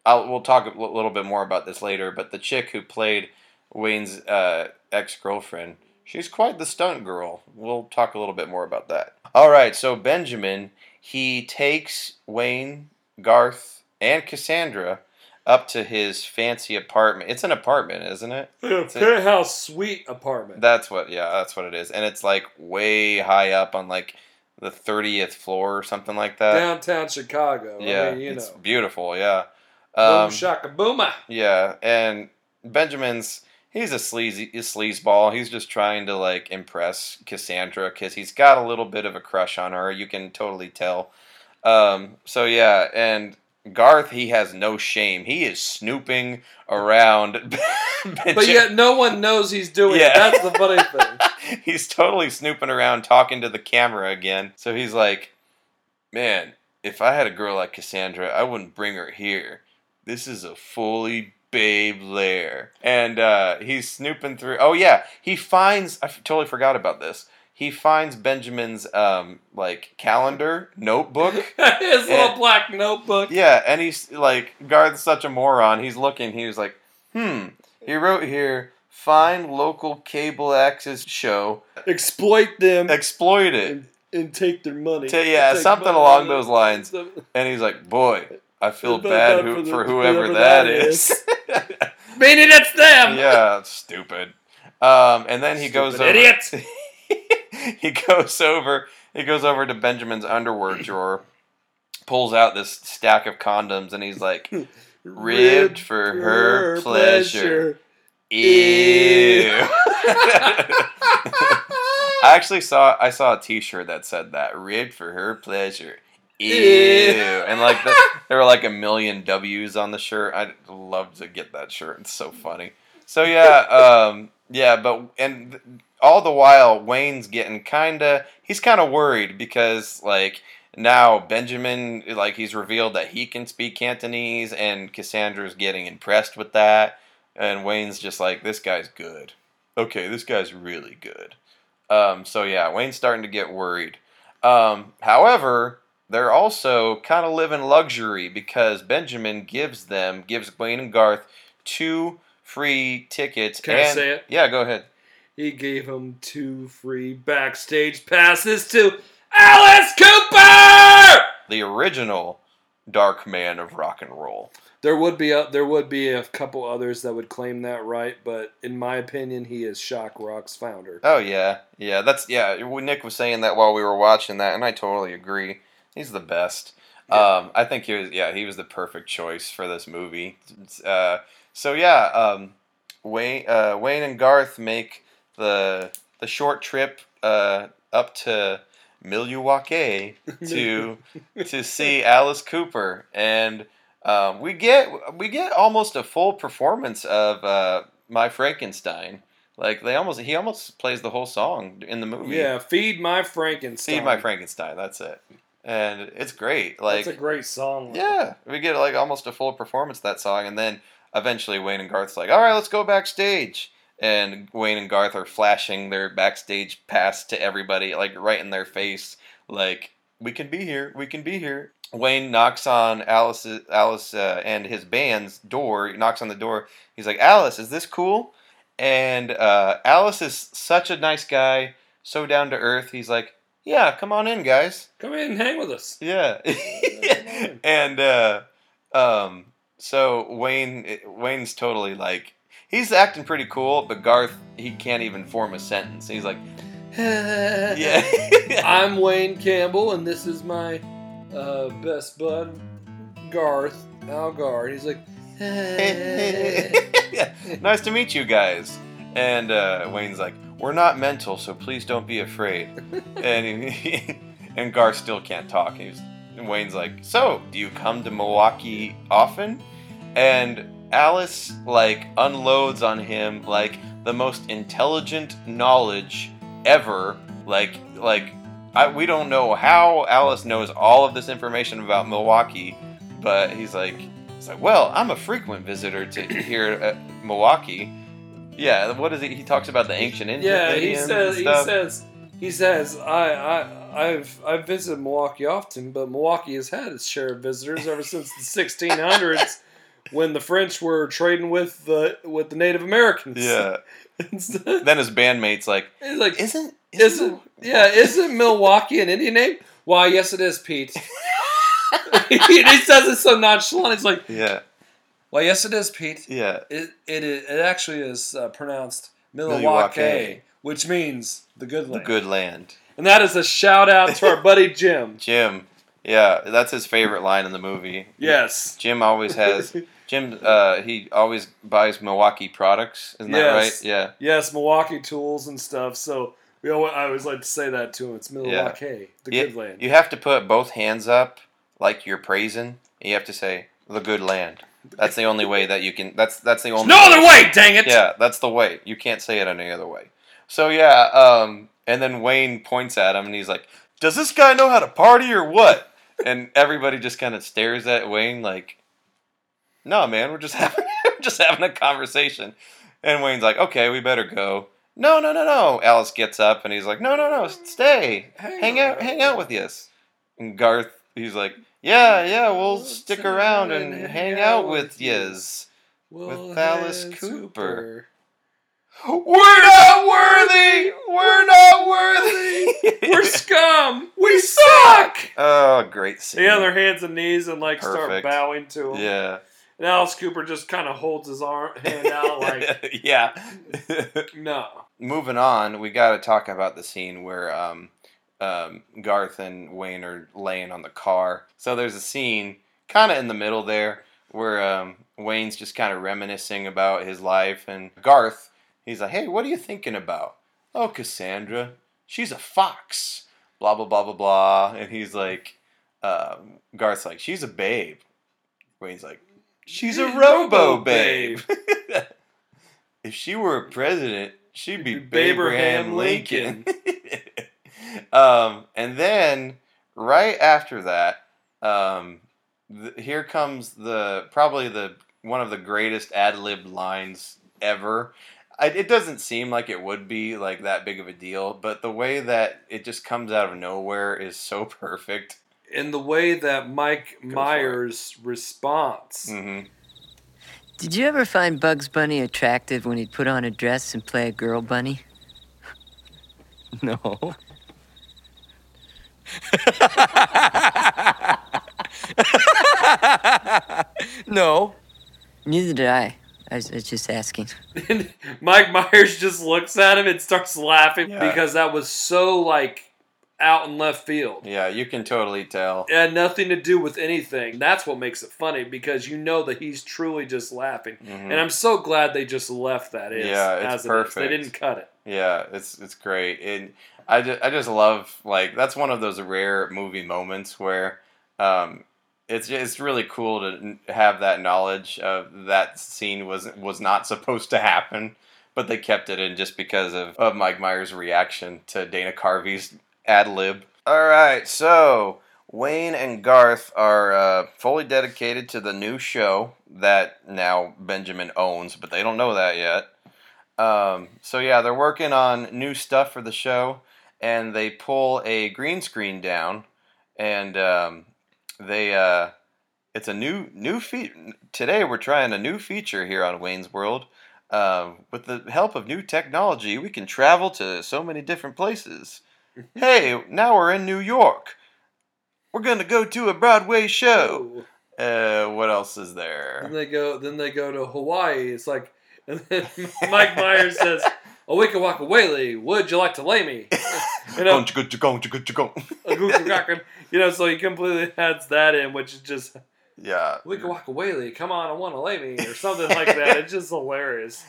I'll, we'll talk a little bit more about this later. But the chick who played Wayne's uh, ex girlfriend, she's quite the stunt girl. We'll talk a little bit more about that. All right. So Benjamin, he takes Wayne, Garth, and Cassandra up to his fancy apartment. It's an apartment, isn't it? A a- penthouse suite apartment. That's what. Yeah, that's what it is. And it's like way high up on like the thirtieth floor or something like that. downtown Chicago. Yeah, I mean, you it's know. beautiful. Yeah. Boom Um, shaka booma. yeah, and Benjamin's he's a sleazy a sleazeball. He's just trying to like impress Cassandra because he's got a little bit of a crush on her. You can totally tell. Um, so yeah, and Garth he has no shame. He is snooping around. But yet no one knows he's doing Yeah. it. That's the funny thing. he's totally snooping around talking to the camera again. So he's like, Man, if I had a girl like Cassandra, I wouldn't bring her here. This is a fully babe lair. And uh, he's snooping through. Oh, yeah. He finds. I f- totally forgot about this. He finds Benjamin's um like calendar notebook. His little black notebook. Yeah, and he's like, Garth's such a moron. He's looking, he was like, hmm. He wrote here, find local cable access show, Exploit them exploit it. and, and take their money. Ta- yeah, Take something money along out those lines. So- And he's like, boy, I feel Feel bad bad who, for the- for whoever, whoever that that is. Meaning it's them. yeah, it's stupid. Um, and then he goes over. idiots. he goes over. He goes over to Benjamin's underwear drawer, pulls out this stack of condoms, and he's like, "Ribbed for her pleasure." Ew. I actually saw I saw a T-shirt that said that ribbed for her pleasure. Ew. And like the, there were like a million W's on the shirt. I'd love to get that shirt. It's so funny. So yeah, um, yeah, but and all the while Wayne's getting kind of he's kind of worried because like now Benjamin like he's revealed that he can speak Cantonese and Cassandra's getting impressed with that and Wayne's just like this guy's good. Okay, this guy's really good. Um, so yeah, Wayne's starting to get worried. Um, however, they're also kind of living luxury because Benjamin gives them gives Wayne and Garth two free tickets. Can I say it? Yeah, go ahead. He gave them two free backstage passes to Alice Cooper. The original Dark Man of Rock and Roll. There would be a, there would be a couple others that would claim that right, but in my opinion, he is Shock Rock's founder. Oh yeah, yeah. That's yeah. Nick was saying that while we were watching that, and I totally agree. He's the best. Um, I think he was. Yeah, he was the perfect choice for this movie. Uh, so yeah, um, Wayne, uh, Wayne and Garth make the the short trip uh, up to Milwaukee to to see Alice Cooper, and um, we get we get almost a full performance of uh, My Frankenstein. Like they almost he almost plays the whole song in the movie. Yeah, feed my Frankenstein. Feed my Frankenstein. That's it, and it's great. Like That's a great song. yeah, we get like almost a full performance of that song, and then eventually Wayne and Garth's like, "All right, let's go backstage." And Wayne and Garth are flashing their backstage pass to everybody, like right in their face, like we can be here, we can be here. Wayne knocks on Alice, Alice uh, and his band's door. He knocks on the door. He's like, "Alice, is this cool?" And uh, Alice is such a nice guy, so down to earth. He's like, "Yeah, come on in, guys." Come in and hang with us. Yeah. and uh um so Wayne Wayne's totally like he's acting pretty cool, but Garth he can't even form a sentence. He's like, yeah, I'm Wayne Campbell, and this is my uh, best bud, Garth Algar. He's like, Yeah. nice to meet you guys. And uh, Wayne's like, we're not mental, so please don't be afraid. and he, and Garth still can't talk. He's and Wayne's like, so do you come to Milwaukee often? And Alice like unloads on him like the most intelligent knowledge ever. Like like I, we don't know how Alice knows all of this information about Milwaukee, but he's like he's like, well, I'm a frequent visitor to here at Milwaukee. Yeah, what is he? He talks about the ancient Indian. yeah. He says. He says. He says. I. I. I've I've visited Milwaukee often, but Milwaukee has had its share of visitors ever since the 1600s, when the French were trading with the with the Native Americans. Yeah. Then his bandmate's like, like isn't Isn't yeah? Isn't Milwaukee an Indian name? Why, yes, it is, Pete. he says it so nonchalant. It's like, yeah why, yes, it is, Pete. yeah It it, it actually is uh, pronounced Milwaukee, Milwaukee. which means the good land. the good land. And that is a shout out to our buddy Jim. Jim, yeah, that's his favorite line in the movie. Yes. Jim always has Jim. Uh, he always buys Milwaukee products. Isn't that right? Yeah. Yes, Milwaukee tools and stuff. So we always, I always like to say that to him. It's Milwaukee, the You- good land. You have to put both hands up like you're praising. and You have to say the good land. That's the only way that you can. That's that's the only. no other way, dang it! Yeah, that's the way. You can't say it any other way. So yeah, um, and then Wayne points at him and he's like, "Does this guy know how to party or what?" And everybody just kind of stares at Wayne like, "No, man, we're just having we're just having a conversation." And Wayne's like, "Okay, we better go." No, no, no, no. Alice gets up and he's like, "No, no, no, stay, hang out, hang out with us." And Garth, he's like, "Yeah, yeah, we'll stick around and hang out with yous." We'll with Alice have Cooper. We're not worthy. We're not worthy. We're scum. We suck. oh, great scene. They on their hands and knees and like start bowing to him. Yeah. And Alice Cooper just kind of holds his arm hand out like, yeah. no. Moving on, we got to talk about the scene where um, um, Garth and Wayne are laying on the car. So there's a scene kind of in the middle there where um, Wayne's just kind of reminiscing about his life, and Garth, he's like, "Hey, what are you thinking about?" Oh, Cassandra, she's a fox. Blah blah blah blah blah, and he's like, um, Garth's like, "She's a babe." Wayne's like, "She's a robo babe." if she were a president, she'd be Abraham Lincoln. um, and then right after that, um, th- here comes the probably the one of the greatest ad lib lines ever. I, it doesn't seem like it would be like that big of a deal, but the way that it just comes out of nowhere is so perfect. In the way that Mike for it. Myers responds. hmm Did you ever find Bugs Bunny attractive when he'd put on a dress and play a girl bunny? No. no. Neither did I. I was, I was just asking. And Mike Myers just looks at him and starts laughing Yeah. because that was so like out in left field. Yeah, you can totally tell. It had nothing to do with anything. That's what makes it funny because you know that he's truly just laughing. Mhm. And I'm so glad they just left that is Yeah, it's as it is. They didn't cut it. Yeah, it's it's great, and I just, I just love like that's one of those rare movie moments where um, it's it's really cool to have that knowledge of that scene was was not supposed to happen, but they kept it in just because of, of Mike Myers' reaction to Dana Carvey's ad lib. All right, so Wayne and Garth are uh, fully dedicated to the new show that now Benjamin owns, but they don't know that yet. Um, so yeah, they're working on new stuff for the show, and they pull a green screen down, and um, they uh, it's a new new feat. Today we're trying a new feature here on Wayne's World. Um, with the help of new technology, we can travel to so many different places. hey, now we're in New York. We're gonna go to a Broadway show. Uh, what else is there? Then they go. Then they go to Hawaii. It's like And then Mike Myers says, "A wicka wacka waily, would you like to lay me?" you know, you know, so he completely adds that in, which is just yeah. wicka wacka waily. Come on, I want to lay me, or something like that. It's just hilarious.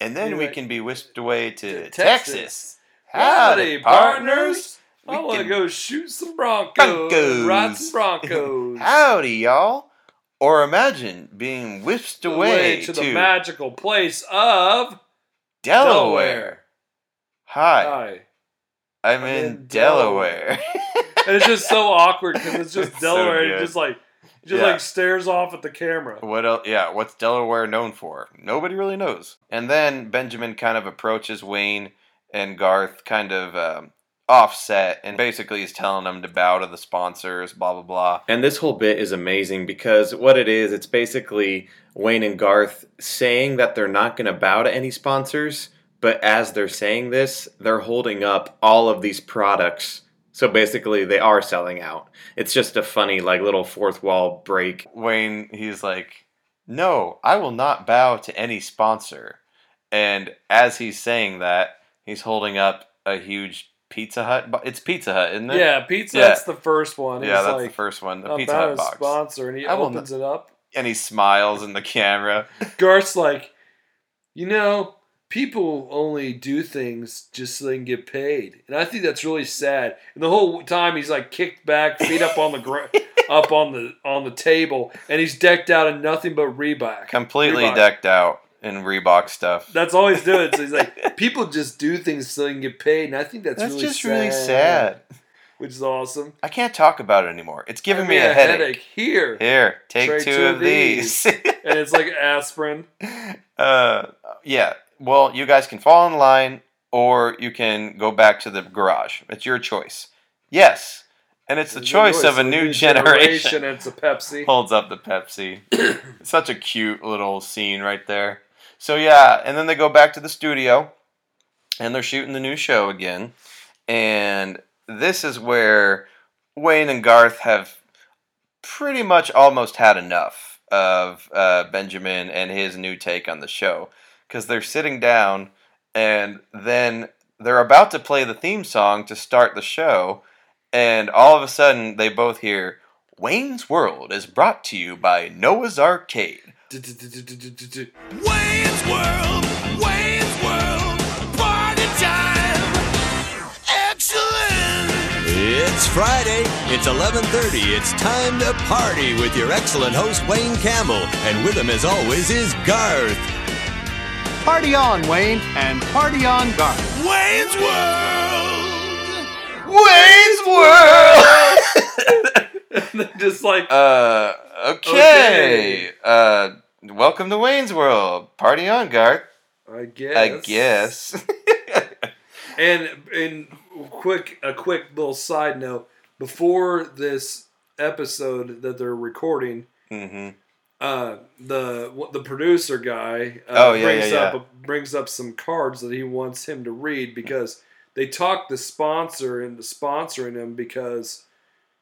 And then You're we like- can be whisked away to, To Texas. Texas. Howdy, partners. I want to go shoot some broncos, Broncos. ride some broncos. Howdy, y'all. Or imagine being whisked away, to the magical place of Delaware. Hi, Hi. I'm, I'm in, in Delaware. And it's just so awkward because it's just It's so Delaware. and just like just Yeah. like stares off at the camera. what else? Yeah, what's Delaware known for? Nobody really knows. And then Benjamin kind of approaches Wayne and Garth, kind of um, offset, and basically is telling them to bow to the sponsors, blah blah blah. And this whole bit is amazing because what it is, it's basically Wayne and Garth saying that they're not going to bow to any sponsors, but as they're saying this, they're holding up all of these products. So basically, they are selling out. It's just a funny, like, little fourth wall break. Wayne, he's like, No, I will not bow to any sponsor. And as he's saying that, he's holding up a huge Pizza Hut. bo- It's Pizza Hut, isn't it? Yeah, pizza. That's the first one. Yeah, He's that's like, the first one, the Pizza Hut box. sponsor, and he I will opens it up. And he smiles in the camera. Garth's like, you know, people only do things just so they can get paid, and I think that's really sad. And the whole time he's like kicked back, feet up on the gr- up on the on the table, and he's decked out in nothing but Reebok. Completely Reebok. decked out in Reebok stuff. That's all he's doing. So he's like, people just do things so they can get paid, and I think that's, That's really just sad, really sad. Which is awesome. I can't talk about it anymore. It's giving me a, headache. here, Here, take Trade two, of these. and it's like aspirin. uh, yeah. Well, you guys can fall in line, or you can go back to the garage. It's your choice. Yes, and it's the choice of a new generation. and It's a Pepsi. Holds up the Pepsi. Such a cute little scene right there. So yeah, and then they go back to the studio, and they're shooting the new show again, and this is where Wayne and Garth have pretty much almost had enough of uh, Benjamin and his new take on the show because they're sitting down and then they're about to play the theme song to start the show, and all of a sudden they both hear Wayne's World is brought to you by Noah's Arcade. Wayne's World, Wayne's World, party time. Excellent. It's Friday. It's 11:30. It's time to party with your excellent host Wayne Campbell, and with him as always is Garth. Party on, Wayne, and party on, Garth. Wayne's World. Wayne's World! just like uh, okay. Uh, welcome to Wayne's World. Party on, Garth. I guess. I guess. And and quick a quick little side note before this episode that they're recording, Mm-hmm. uh, the the producer guy uh, Oh, yeah, brings yeah, up brings up some cards that he wants him to read because they talked the sponsor into sponsoring him because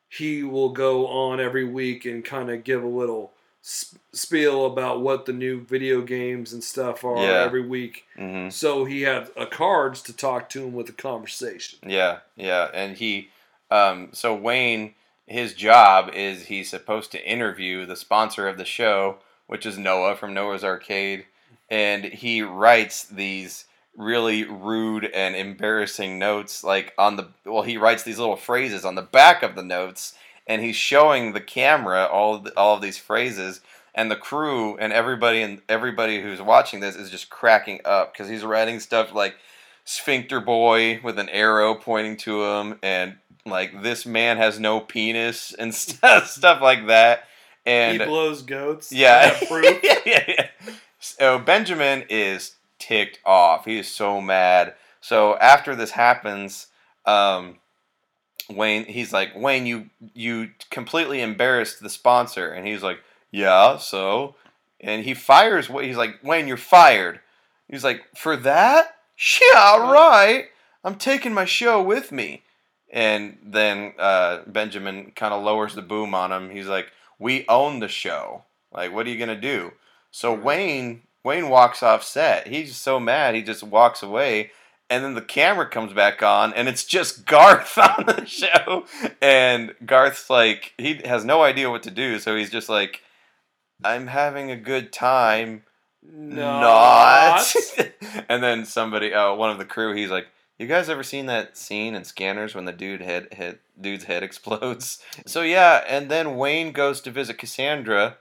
he will go on every week and kind of give a little sp- spiel about what the new video games and stuff are Yeah. every week. hmm So he had a cards to talk to him with a conversation. Yeah, yeah, and he, um, so Wayne, his job is he's supposed to interview the sponsor of the show, which is Noah from Noah's Arcade, and he writes these really rude and embarrassing notes, like on the well, he writes these little phrases on the back of the notes, and he's showing the camera all of the, all of these phrases. And the crew and everybody and everybody who's watching this is just cracking up because he's writing stuff like sphincter boy with an arrow pointing to him and like this man has no penis and stuff stuff like that and he blows goats. yeah. I have proof. yeah, yeah, yeah. So Benjamin is ticked off. He is so mad. So after this happens, um, Wayne, he's like, Wayne, you you completely embarrassed the sponsor, and he's like, yeah, so, and he fires. What he's like, Wayne, you're fired. He's like, for that? Yeah, all right. I'm taking my show with me. And then uh, Benjamin kind of lowers the boom on him. He's like, "We own the show. Like, what are you gonna do?" So Wayne Wayne walks off set. He's so mad, he just walks away. And then the camera comes back on, and it's just Garth on the show. And Garth's like, he has no idea what to do, so he's just like, I'm having a good time. Not. and then somebody, uh, one of the crew, he's like, "You guys ever seen that scene in Scanners when the dude head, head dude's head explodes?" So yeah, and then Wayne goes to visit Cassandra,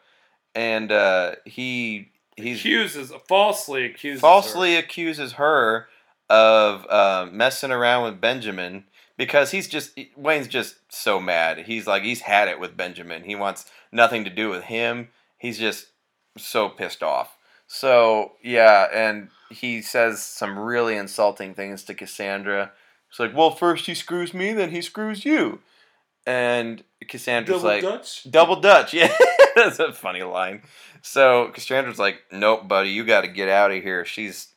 and uh, he he's accuses falsely accuses falsely her. accuses her of uh, messing around with Benjamin because he's just Wayne's just so mad. He's like he's had it with Benjamin. He wants nothing to do with him. He's just so pissed off. So yeah, and he says some really insulting things to Cassandra. It's like, well, first he screws me, then he screws you, and Cassandra's Double like, Dutch? double Dutch. Yeah, that's a funny line. So Cassandra's like, nope, buddy, you got to get out of here. She's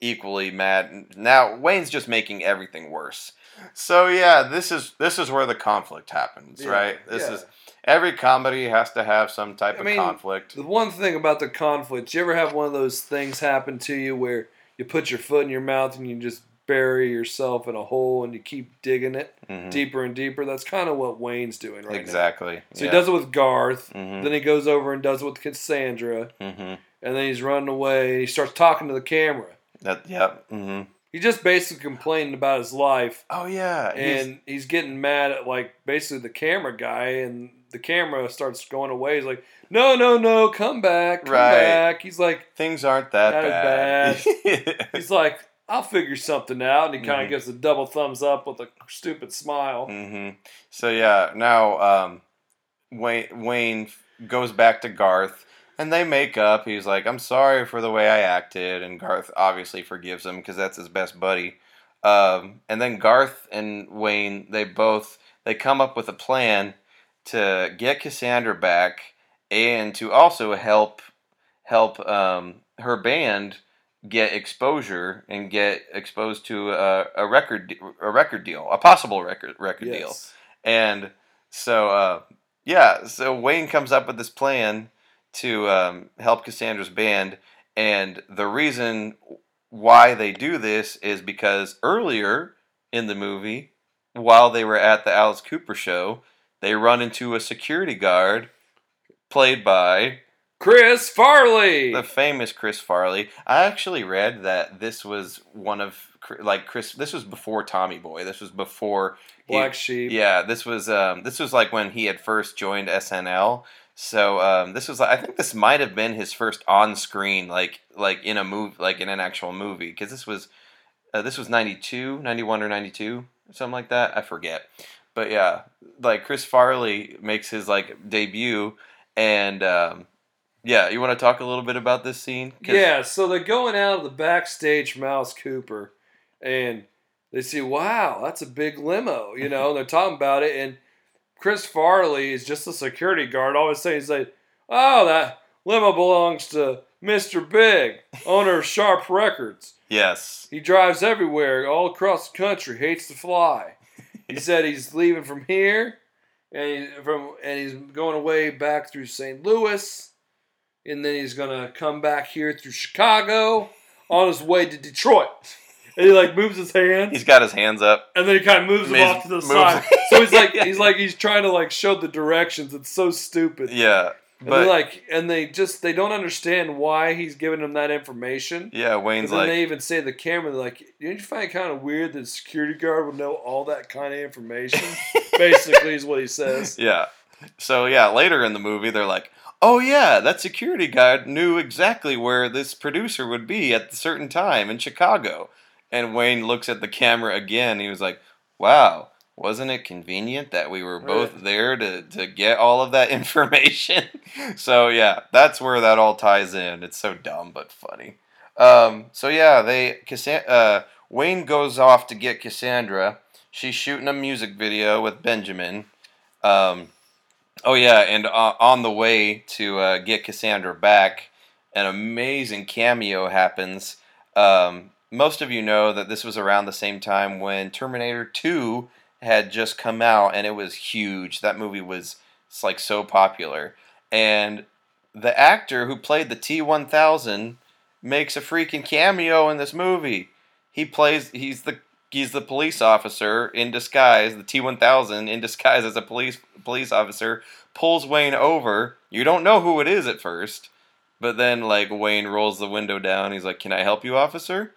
equally mad. Now Wayne's just making everything worse. So yeah, this is this is where the conflict happens, Yeah, right? This yeah. is every comedy has to have some type I of mean, conflict. The one thing about the conflict, you ever have one of those things happen to you where you put your foot in your mouth and you just bury yourself in a hole and you keep digging it Mhm. deeper and deeper? That's kind of what Wayne's doing right now. exactly. So yeah. he does it with Garth, Mhm. then he goes over and does it with Cassandra, hmm and then he's running away and he starts talking to the camera. That. Yep. hmm He just basically complaining about his life Oh yeah. and he's getting mad at like basically the camera guy and the camera starts going away. He's like, No, no, no, come back, come Right. back. He's like things aren't that Not as bad. he's like, I'll figure something out and he kinda Mhm. gives a double thumbs up with a stupid smile. Mm-hmm. So yeah, now um, Wayne Wayne goes back to Garth, and they make up. He's like, "I'm sorry for the way I acted," and Garth obviously forgives him because that's his best buddy. Um, and then Garth and Wayne, they both they come up with a plan to get Cassandra back and to also help help um, her band get exposure and get exposed to a, a record a record deal, a possible record record deal. And so, uh, yeah, so Wayne comes up with this plan to um, help Cassandra's band. And the reason why they do this is because earlier in the movie, while they were at the Alice Cooper show, they run into a security guard played by Chris Farley. the famous Chris Farley. I actually read that this was one of like Chris. This was before Tommy Boy. This was before he- Black Sheep. Yeah, this was um, this was like when he had first joined SNL. So um, this was I think this might have been his first on screen like like in a movie like in an actual movie because this was uh, this was 92, 91 or 92 something like that. I forget. But yeah, like Chris Farley makes his like debut and um, yeah, you want to talk a little bit about this scene? Yeah, so they're going out of the backstage Alice Cooper, and they see, wow, that's a big limo, you know. and they're talking about it, and Chris Farley is just a security guard. Always saying, he's like, oh, that limo belongs to Mr. Big, owner of Sharp Records. Yes. He drives everywhere, all across the country. Hates to fly. He said he's leaving from here, and he, from and he's going away back through St. Louis, and then he's gonna come back here through Chicago on his way to Detroit. And he like moves his hand, He's got his hands up. and then he kind of moves them off to the side. So he's like he's like he's trying to like show the directions. It's so stupid. Yeah. And But they're like, and they just they don't understand why he's giving them that information. yeah, Wayne's And like they even say to the camera, they're like, "Didn't you find it kind of weird that a security guard would know all that kind of information?" Basically, is what he says. Yeah. So yeah, later in the movie, they're like, "Oh yeah, that security guard knew exactly where this producer would be at a certain time in Chicago." And Wayne looks at the camera again. He was like, "Wow, wasn't it convenient that we were both Right. there to to get all of that information?" so yeah, that's where that all ties in. It's so dumb but funny. Um, so yeah, they Cassan- uh, Wayne goes off to get Cassandra. She's shooting a music video with Benjamin. Um, oh yeah, and uh, on the way to uh, get Cassandra back, an amazing cameo happens. Um, most of you know that this was around the same time when Terminator Two had just come out, and it was huge. That movie was like so popular, and the actor who played the T one thousand makes a freaking cameo in this movie. He plays. He's the he's the police officer in disguise, the T one thousand in disguise as a police police officer. Pulls Wayne over. You don't know who it is at first, but then like Wayne rolls the window down. He's like, "Can I help you, officer?"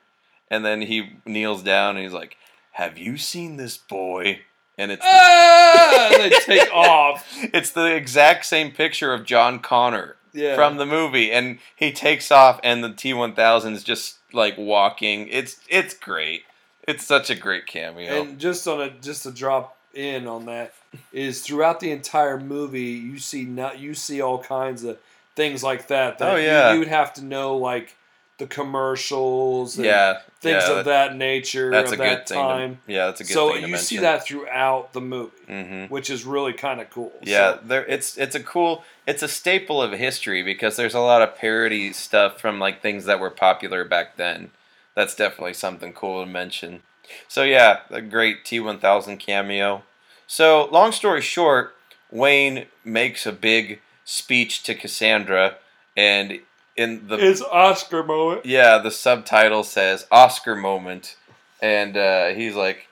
And then he kneels down and he's like, "Have you seen this boy?" And it's Ah, they take off. it's the exact same picture of John Connor Yeah. from the movie, and he takes off, and the T one thousand is just like walking. It's it's great. It's such a great cameo. And just on a just to drop in on that is throughout the entire movie you see not you see all kinds of things like that. that Oh, you- yeah. you, would have to know like the commercials. And yeah, things yeah, of that nature. That's a that good thing. time. To, yeah, that's a good so thing to you see that throughout the movie, hmm which is really kind of cool. Yeah, So- there it's it's a cool it's a staple of history because there's a lot of parody stuff from like things that were popular back then. That's definitely something cool to mention. So yeah, a great T1000 cameo. So long story short, Wayne makes a big speech to Cassandra and in the it's Oscar moment. yeah, the subtitle says Oscar moment, and uh, he's like,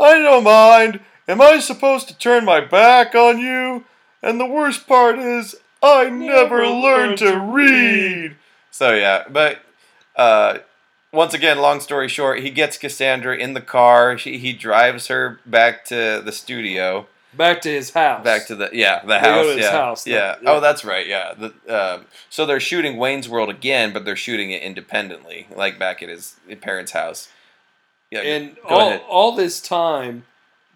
"I don't mind. Am I supposed to turn my back on you?" And the worst part is, I never learned to read. So yeah, but uh, once again, long story short, he gets Cassandra in the car. He, he drives her back to the studio. Back to his house. Back to the yeah the They house go to his yeah house, yeah. yeah. oh that's right yeah the, um, so they're shooting Wayne's World again but they're shooting it independently like back at his parents' house yeah and all ahead. all this time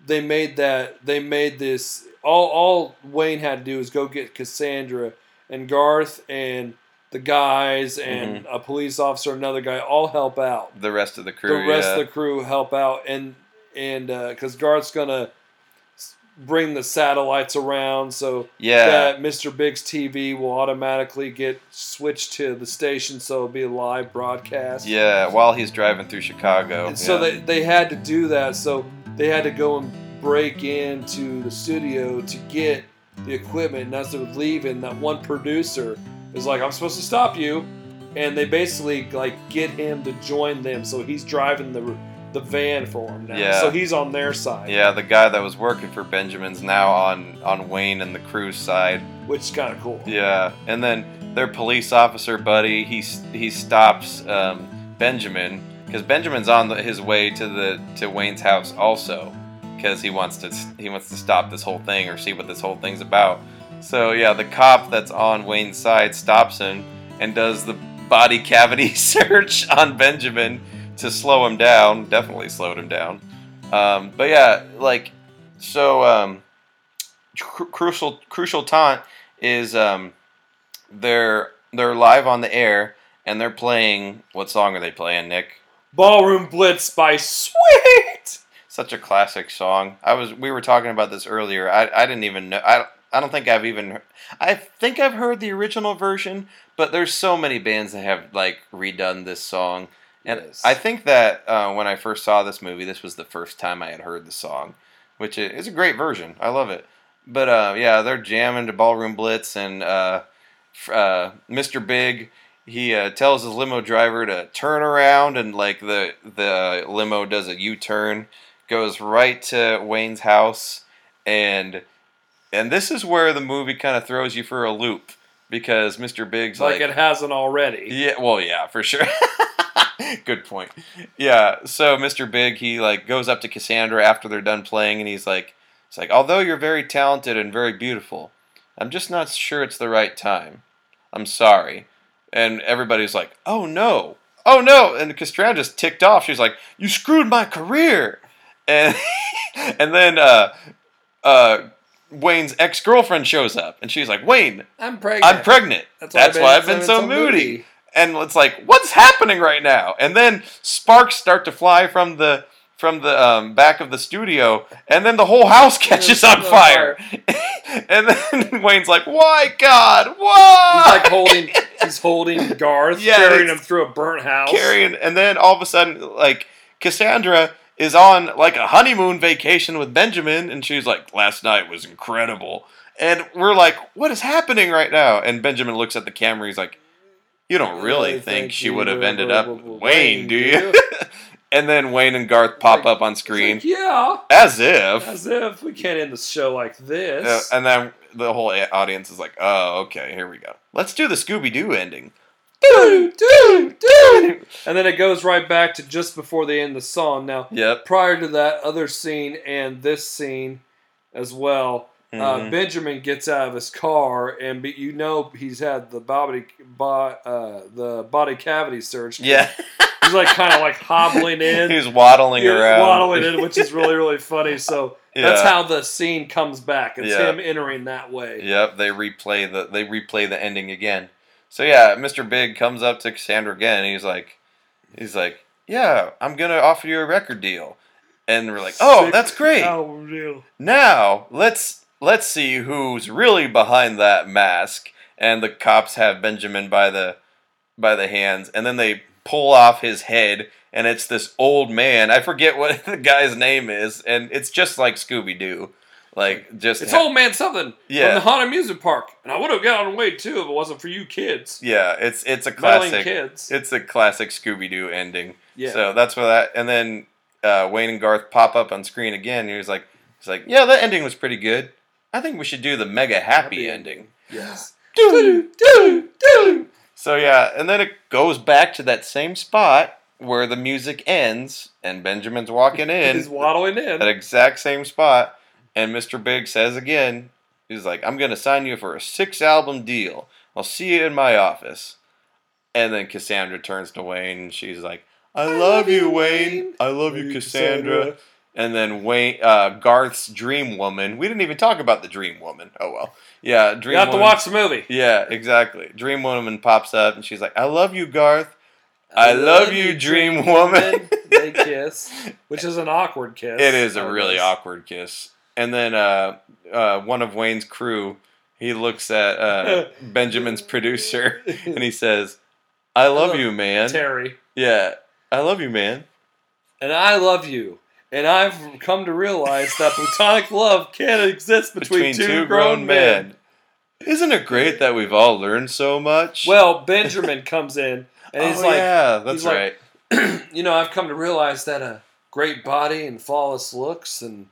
they made that they made this all all Wayne had to do was go get Cassandra and Garth and the guys and Mm-hmm. a police officer another guy all help out the rest of the crew the rest yeah. of the crew help out and and because Garth's gonna bring the satellites around so Yeah. that Mr. Big's TV will automatically get switched to the station so it'll be a live broadcast yeah while he's driving through Chicago and so they, they had to do that. So they had to go and break into the studio to get the equipment. And as they were leaving, that one producer is like, I'm supposed to stop you. And they basically like get him to join them. So he's driving the the van for him now. Yeah. So he's on their side, yeah the guy that was working for Benjamin's now on on Wayne and the crew's side which is kind of cool. Yeah, and then their police officer buddy, he he stops um, Benjamin because Benjamin's on the, his way to the to Wayne's house also because he wants to he wants to stop this whole thing or see what this whole thing's about. So yeah, the cop that's on Wayne's side stops him and does the body cavity search on Benjamin to slow him down. Definitely slowed him down. Um, but yeah, like so. Um, cru- crucial crucial taunt is um, they're they're live on the air and they're playing what song are they playing nick Ballroom Blitz by Sweet. such a classic song i was we were talking about this earlier i, I didn't even know I, I don't think i've even i think i've heard the original version but there's so many bands that have like redone this song. And Yes. i think that uh, when i first saw this movie this was the first time i had heard the song which is a great version. I love it. But uh, yeah they're jamming to ballroom blitz and uh, uh, mr big he uh, tells his limo driver to turn around and like the the limo does a u-turn goes right to wayne's house and and this is where the movie kind of throws you for a loop because mr big's Like like, it hasn't already. yeah well yeah for sure. Good point. Yeah so mr big he like goes up to cassandra after they're done playing and he's like it's like although you're very talented and very beautiful i'm just not sure it's the right time. I'm sorry. And everybody's like oh no. Oh no. And cassandra just ticked off. She's like you screwed my career. And and then uh uh Wayne's ex-girlfriend shows up and she's like, "Wayne, I'm pregnant. I'm pregnant. That's That's, why I've been so so moody. moody." And it's like, what's happening right now? And then sparks start to fly from the from the um, back of the studio, and then the whole house catches on on fire. and then Wayne's like, "Why, God? Why?" He's like holding, he's holding Garth, Yeah, carrying him through a burnt house. carrying, and then all of a sudden, like Cassandra is on like a honeymoon vacation with Benjamin, and she's like, "Last night was incredible," and we're like, "What is happening right now?" And Benjamin looks at the camera, he's like, You don't really I think, think she would have ended up were- Wayne, Wayne, do you? and then Wayne and Garth pop like- up on screen like, yeah. as if. As if we can't end the show like Uh, this. and then the whole audience is like, "Oh, okay, here we go. Let's do the Scooby Doo ending." Do, do, do. And then it goes right back to just before they end the song. Now, Yep. prior to that other scene and this scene as well, uh, Mhm. Benjamin gets out of his car and be, you know he's had the body bo- uh, the body cavity searched. Yeah. he's like kind of like hobbling in, He's waddling Yeah, around. waddling in, which is really really funny. So that's how the scene comes back. It's Yeah. him entering that way. Yep, they replay the they replay the ending again. So yeah, Mr. Big comes up to Cassandra again and he's like he's like, "Yeah, I'm going to offer you a record deal." And we're like, "Oh, Sick that's great. Now, let's let's see who's really behind that mask." And the cops have Benjamin by the by the hands and then they pull off his head and it's this old man. I forget what the guy's name is and it's just like Scooby Doo. Like just It's old man something Yeah. from the haunted amusement park, and I would have gotten away too if it wasn't for you kids. Yeah, it's it's a classic. kids. It's a classic Scooby Doo ending. Yeah. So that's where that. And then uh, Wayne and Garth pop up on screen again. And he was like, he's like, yeah, that ending was pretty good. I think we should do the mega happy, Happy ending. Yes. Do, do, do. So yeah, and then it goes back to that same spot where the music ends and Benjamin's walking in He's waddling in. that exact same spot. And Mr. Big says again, he's like, I'm going to sign you for a six album deal. I'll see you in my office. And then Cassandra turns to Wayne and she's like, I, love, you, Wayne. I love you, Cassandra. And then Wayne, uh, Garth's Dream Woman. We didn't even talk about the Dream Woman. Oh well, yeah, Dream. You have to watch the movie. Yeah, exactly. Dream Woman pops up and she's like, "I love you, Garth. I, love, you, Dream, Woman." they kiss, which is an awkward kiss. It is a really awkward kiss. And then uh, uh, one of Wayne's crew, he looks at uh, Benjamin's producer and he says, "I love you, man." Terry. Yeah, I love you, man. And I love you. And I've come to realize that platonic love can't exist between, two, grown, men. Isn't it great that we've all learned so much? Well, Benjamin comes in and he's Oh, like, yeah, that's he's like, right. you know, I've come to realize that a great body and flawless looks and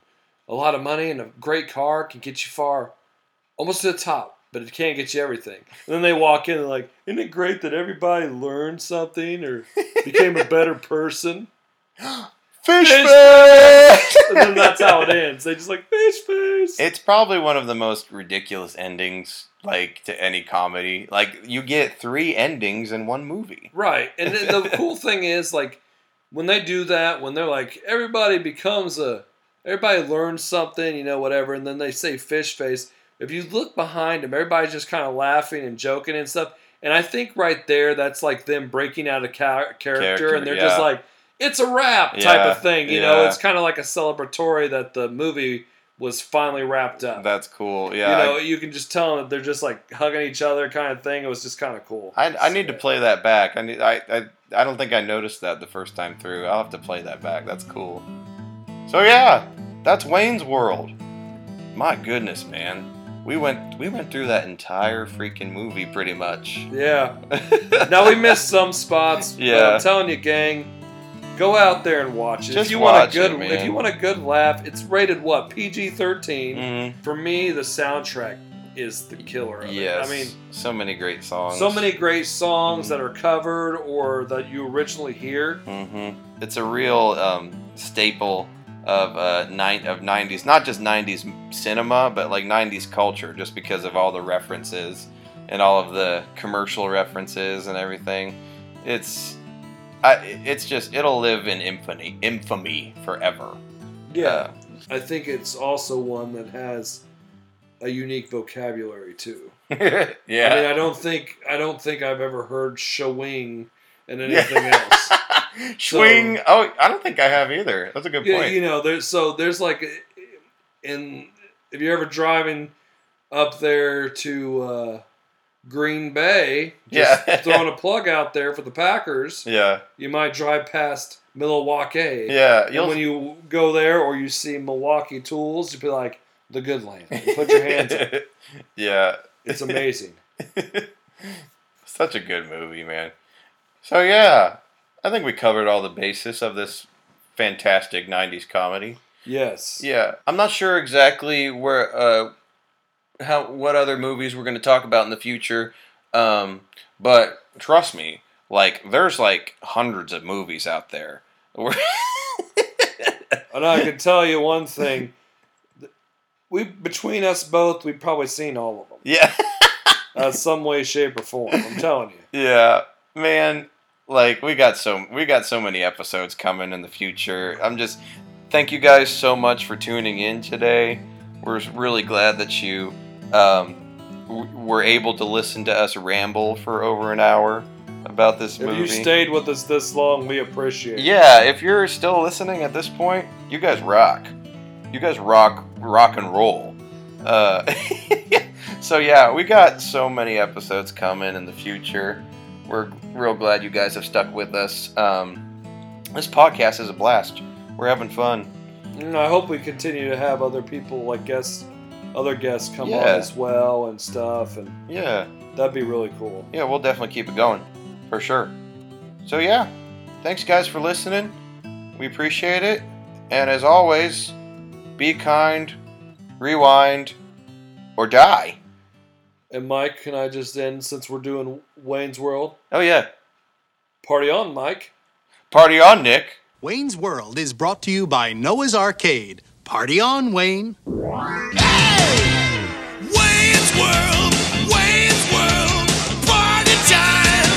a lot of money and a great car can get you far, almost to the top, but it can't get you everything. And then they walk in and like, isn't it great that everybody learned something or became a better person? Fish Fish face! And then that's how it ends. They just like fish face. It's probably one of the most ridiculous endings, like to any comedy. Like you get three endings in one movie. Right. And then the cool thing is like when they do that, when they're like everybody becomes a everybody learns something, you know, whatever, and then they say fish face. If you look behind them, everybody's just kind of laughing and joking and stuff. And I think right there, that's like them breaking out of char- character, Character, and they're just like, it's a wrap type Yeah, of thing. You know, it's kind of like a celebratory that the movie was finally wrapped up. That's cool. Yeah, you know, you can just tell them that they're just like hugging each other kind of thing. It was just kind of cool. I, I need to play that back. I need. I, I I don't think I noticed that the first time through. I'll have to play that back. That's cool. So yeah, that's Wayne's World. My goodness, man. We went we went through that entire freaking movie pretty much. Yeah. now we missed some spots. But Yeah. I'm telling you, gang, go out there and watch it. Just if you want a good, it, if you want a good laugh, it's rated what PG 13. Mhm. For me, the soundtrack is the killer. Of Yes. it. I mean, so many great songs. so many great songs that are covered or that you originally hear. Mm-hmm. It's a real um, staple of uh, nine of '90s, not just '90s cinema, but like '90s culture, just because of all the references and all of the commercial references and everything. It's, I, it's just it'll live in infamy, infamy forever. Yeah. I think it's also one that has a unique vocabulary too. yeah. I mean, I don't think I don't think I've ever heard schwing and anything else. Schwing. oh, I don't think I have either. That's a good point. you know, there's so there's like in if you're ever driving up there to uh, Green Bay, just Yeah. throwing a plug out there for the Packers, yeah. you might drive past Milwaukee. Yeah. And when you go there or you see Milwaukee Tools, you'd be like, the good land. You put your hands up. yeah. It's amazing. Such a good movie, man. So yeah, I think we covered all the basis of this fantastic '90s comedy. Yes. Yeah, I'm not sure exactly where, uh, how, what other movies we're going to talk about in the future, um, but trust me, like there's like hundreds of movies out there. And I can tell you one thing. We between us both, we've probably seen all of them. yeah, Uh, some way, shape, or form. I'm telling you. yeah, man. Like we got so we got so many episodes coming in the future. I'm just thank you guys so much for tuning in today. We're really glad that you um, w- were able to listen to us ramble for over an hour about this movie. If you stayed with us this long, we appreciate it. Yeah, if you're still listening at this point, you guys rock. You guys rock, rock and roll. Uh, so yeah, we got so many episodes coming in the future. We're real glad you guys have stuck with us. Um, this podcast is a blast. We're having fun. And I hope we continue to have other people like guests, other guests come on as well and stuff, and Yeah, that'd be really cool. yeah, we'll definitely keep it going for sure. So yeah, thanks guys for listening. We appreciate it. And as always, be kind, rewind, or die. And Mike, can I just end since we're doing Wayne's World? Oh yeah, Party on, Mike. party on, Nick. Wayne's World is brought to you by Noah's Arcade. Party on, Wayne. Hey! Wayne's World, Wayne's World, party time.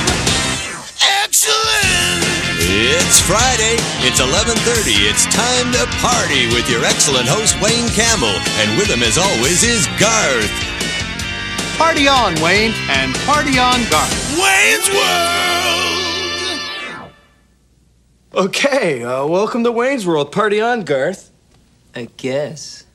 Excellent. It's Friday. It's 11:30. It's time to party with your excellent host Wayne Campbell, and with him as always is Garth. Party on, Wayne, and party on, Garth. Wayne's World. Okay, uh, welcome to Wayne's World. Party on, Garth. I guess.